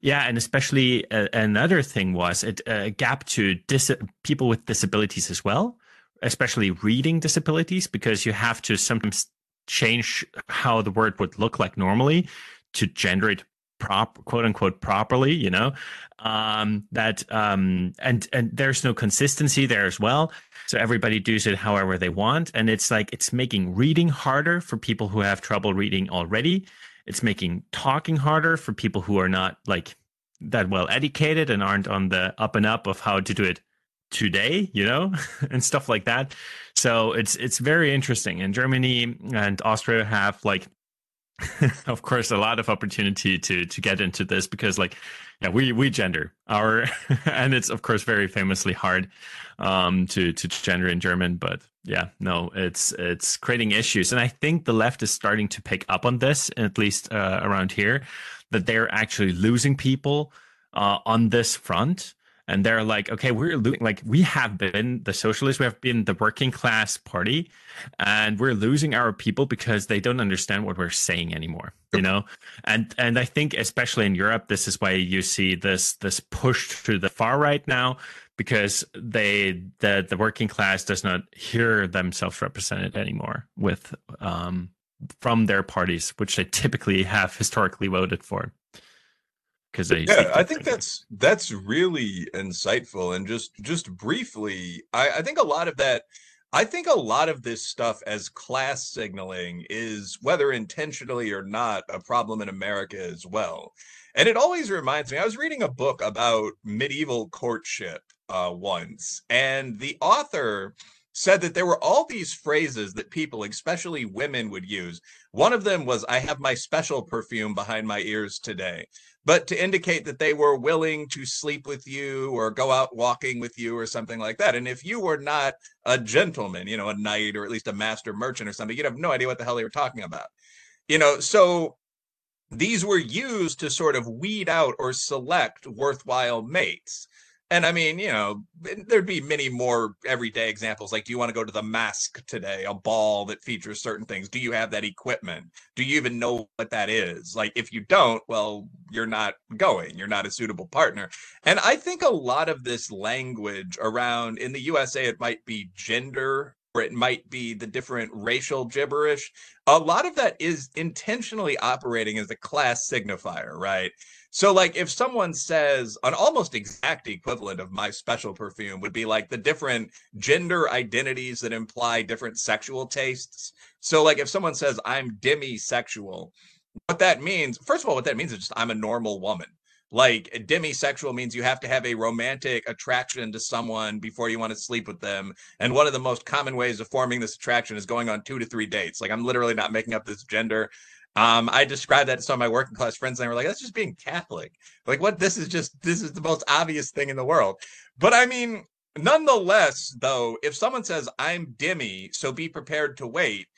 Yeah, and especially uh, another thing was a, a gap to dis- people with disabilities as well, especially reading disabilities, because you have to sometimes change how the word would look like normally to gender it prop quote unquote properly you know um that um and and there's no consistency there as well so everybody does it however they want. And it's like it's making reading harder for people who have trouble reading already. It's making talking harder for people who are not like that well educated and aren't on the up and up of how to do it today you know (laughs) and stuff like that. So it's it's very interesting. And germany and austria have like (laughs) of course a lot of opportunity to to get into this because like yeah we we gender our (laughs) and it's of course very famously hard um to to gender in german but yeah no it's it's creating issues. And i think the left is starting to pick up on this at least uh, around here that they're actually losing people uh, on this front and they're like, okay, we're losing. Like we have been the socialists, we have been the working class party, and we're losing our people because they don't understand what we're saying anymore. You know, and and I think especially in Europe, this is why you see this this push to the far right now because they the the working class does not hear themselves represented anymore with um from their parties, which they typically have historically voted for because they yeah i think that's that's really insightful and just just briefly I, I think a lot of that i think a lot of this stuff as class signaling is whether intentionally or not a problem in america as well. And it always reminds me i was reading a book about medieval courtship uh, once and the author said that there were all these phrases that people, especially women, would use. One of them was, I have my special perfume behind my ears today but to indicate that they were willing to sleep with you or go out walking with you or something like that. And if you were not a gentleman, you know, a knight or at least a master merchant or something, you'd have no idea what the hell they were talking about. You know, so these were used to sort of weed out or select worthwhile mates and I mean, you know, there'd be many more everyday examples. Like, do you want to go to the mask today, a ball that features certain things? Do you have that equipment? Do you even know what that is? Like, if you don't, well, you're not going, you're not a suitable partner. And I think a lot of this language around in the USA, it might be gender or it might be the different racial gibberish. A lot of that is intentionally operating as a class signifier, right? So, like, if someone says an almost exact equivalent of my special perfume would be like the different gender identities that imply different sexual tastes. So, like, if someone says I'm demisexual, what that means, first of all, what that means is just I'm a normal woman. Like, demisexual means you have to have a romantic attraction to someone before you want to sleep with them. And one of the most common ways of forming this attraction is going on two to three dates. Like, I'm literally not making up this gender. Um, I described that to some of my working class friends, and they were like, "That's just being Catholic." Like, what? This is just this is the most obvious thing in the world. But I mean, nonetheless, though, if someone says, "I'm Demi," so be prepared to wait,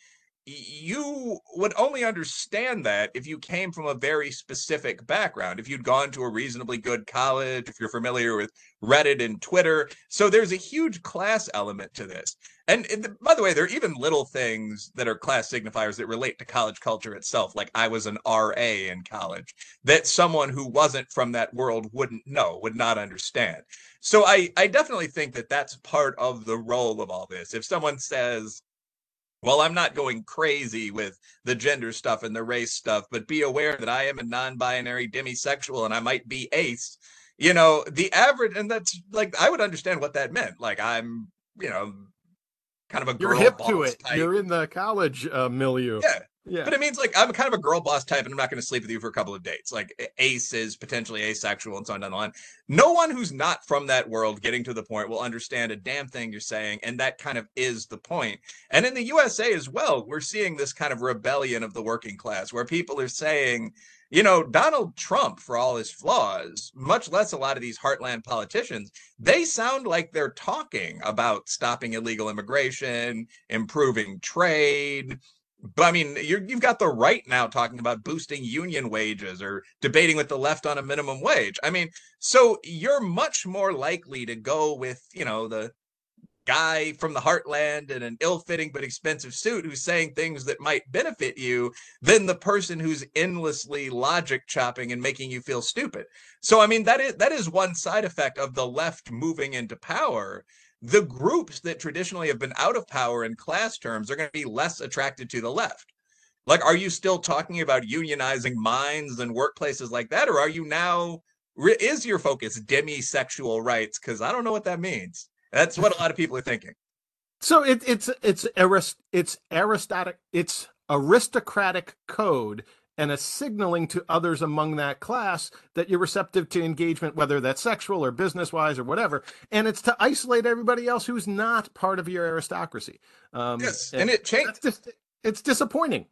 you would only understand that if you came from a very specific background, if you'd gone to a reasonably good college, if you're familiar with Reddit and Twitter. So there's a huge class element to this. And, by the way, there are even little things that are class signifiers that relate to college culture itself. Like I was an RA in college that someone who wasn't from that world wouldn't know, would not understand. So I, I definitely think that that's part of the role of all this. If someone says, well, I'm not going crazy with the gender stuff and the race stuff, but be aware that I am a non binary demisexual and I might be ace. You know, the average, and that's like, I would understand what that meant. Like, I'm, you know, kind of a You're hip to it. Type. You're in the college uh, milieu. Yeah. Yeah. But it means like I'm kind of a girl boss type and I'm not going to sleep with you for a couple of dates. Like Ace is potentially asexual and so on down the line. No one who's not from that world getting to the point will understand a damn thing you're saying. And that kind of is the point. And in the USA as well, we're seeing this kind of rebellion of the working class where people are saying, you know, Donald Trump, for all his flaws, much less a lot of these heartland politicians, they sound like they're talking about stopping illegal immigration, improving trade, but I mean, you have got the right now talking about boosting union wages or debating with the left on a minimum wage. I mean, so you're much more likely to go with, you know, the guy from the heartland in an ill-fitting but expensive suit who's saying things that might benefit you than the person who's endlessly logic chopping and making you feel stupid. So I mean that is that is one side effect of the left moving into power the groups that traditionally have been out of power in class terms are going to be less attracted to the left. Like, are you still talking about unionizing mines and workplaces like that? Or are you now, is your focus demisexual rights? Because I don't know what that means. That's what a lot of people are thinking. So it, it's it's arist, it's aristocratic it's aristocratic code and a signaling to others among that class that you're receptive to engagement, whether that's sexual or business wise or whatever. And it's to isolate everybody else who's not part of your aristocracy. Um, yes, and, and it changed. It's disappointing.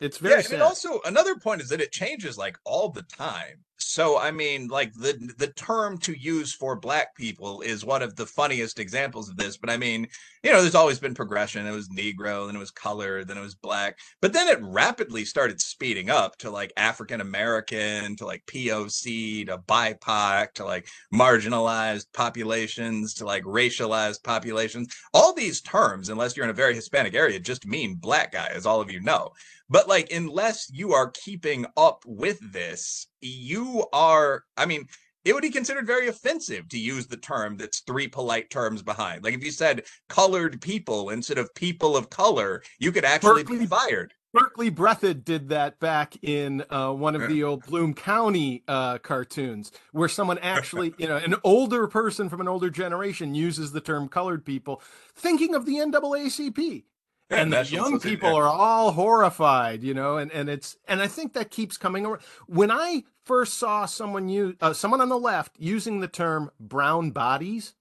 It's very yeah, and also another point is that it changes like all the time. So I mean, like the the term to use for black people is one of the funniest examples of this. But I mean, you know, there's always been progression. It was Negro, then it was color, then it was black. But then it rapidly started speeding up to like African American, to like POC, to BIPOC, to like marginalized populations, to like racialized populations. All these terms, unless you're in a very Hispanic area, just mean black guy, as all of you know. But like, unless you are keeping up with this, you are, I mean, it would be considered very offensive to use the term that's three polite terms behind. Like if you said colored people instead of people of color, you could actually Berkeley, be fired. Berkeley Breathed did that back in uh, one of the old Bloom County uh, cartoons, where someone actually, you know, an older person from an older generation uses the term colored people, thinking of the NAACP and the young people are all horrified you know and and it's and i think that keeps coming around when i first saw someone use uh, someone on the left using the term brown bodies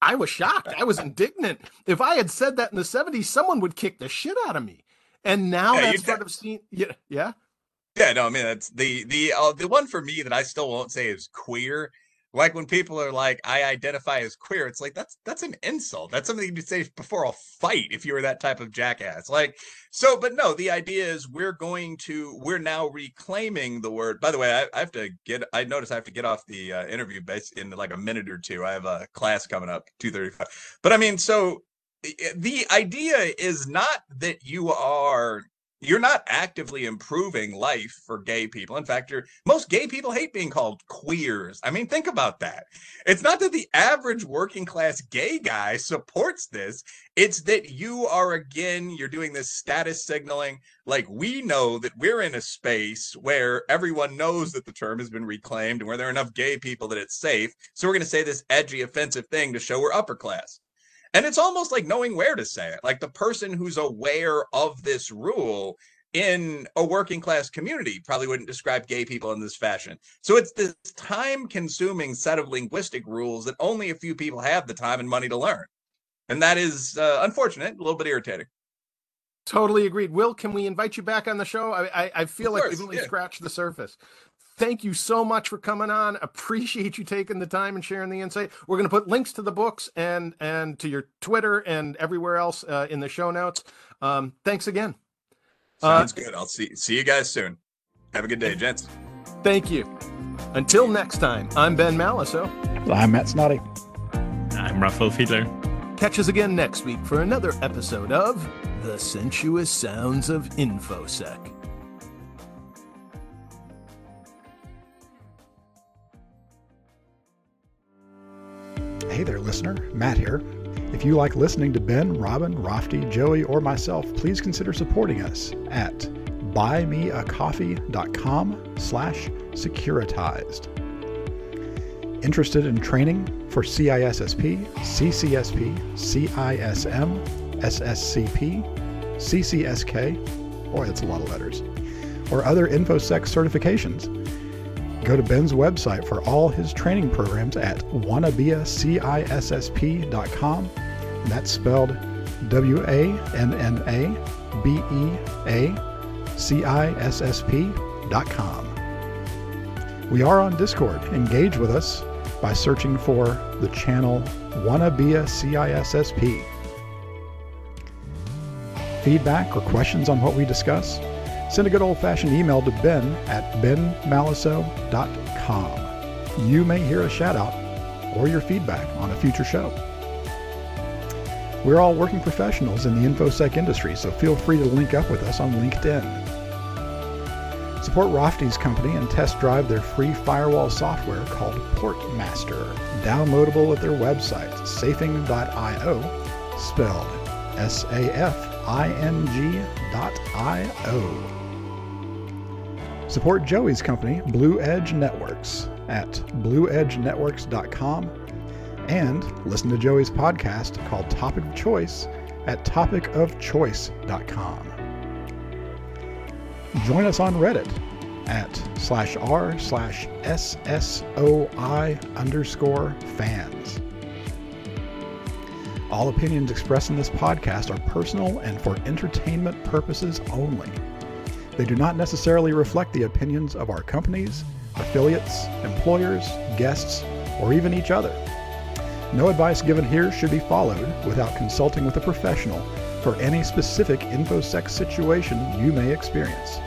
i was shocked. I was indignant. If i had said that in the 70s someone would kick the shit out of me. And now yeah, that's sort of seen yeah yeah? Yeah no i mean that's the the uh, the one for me that i still won't say is queer like when people are like i identify as queer it's like that's that's an insult. That's something you'd say before a fight if you were that type of jackass. Like so but no the idea is we're going to we're now reclaiming the word. By the way i, I have to get i notice i have to get off the uh, interview base in like a minute or two. I have a class coming up 235 but i mean so the idea is not that you are you're not actively improving life for gay people. In fact, most gay people hate being called queers. I mean, think about that. It's not that the average working class gay guy supports this. It's that you are again, you're doing this status signaling. Like we know that we're in a space where everyone knows that the term has been reclaimed and where there are enough gay people that it's safe. So we're going to say this edgy, offensive thing to show we're upper class. And it's almost like knowing where to say it. Like the person who's aware of this rule in a working class community probably wouldn't describe gay people in this fashion. So it's this time consuming set of linguistic rules that only a few people have the time and money to learn. And that is uh, unfortunate, a little bit irritating. Totally agreed. Will, can we invite you back on the show? I, I, I feel like we've only yeah. scratched the surface thank you so much for coming on. Appreciate you taking the time and sharing the insight. We're going to put links to the books and and to your Twitter and everywhere else uh, in the show notes. Um, thanks again. Sounds uh, good. I'll see see you guys soon. Have a good day, gents. Thank you. Until next time, I'm Ben Malisow. I'm Matt Snoddy. I'm Raphael Fiedler. Catch us again next week for another episode of The Sensuous Sounds of InfoSec. Hey there, listener. Matt here. If you like listening to Ben, Robin, Raphty, Joey, or myself, please consider supporting us at buymeacoffee.com slash securityzed. Interested in training for CISSP, CCSP, CISM, SSCP, CCSK, boy, that's a lot of letters, or other InfoSec certifications? Go to Ben's website for all his training programs at wannabeacissp.com. And that's spelled W A N N A B E A C I S S P.com. We are on Discord. Engage with us by searching for the channel Wanna Be a Feedback or questions on what we discuss? Send a good old fashioned email to ben at benmalisow.com. You may hear a shout out or your feedback on a future show. We're all working professionals in the InfoSec industry, so feel free to link up with us on LinkedIn. Support Raphty's company and test drive their free firewall software called Portmaster, downloadable at their website, safing.io, spelled S A F I N G dot I O. Support Joey's company, Blue Edge Networks, at blueedgenetworks.com and listen to Joey's podcast called Topic of Choice at topicofchoice.com. Join us on Reddit at slash r slash SSOI underscore fans. All opinions expressed in this podcast are personal and for entertainment purposes only. They do not necessarily reflect the opinions of our companies, affiliates, employers, guests, or even each other. No advice given here should be followed without consulting with a professional for any specific InfoSec situation you may experience.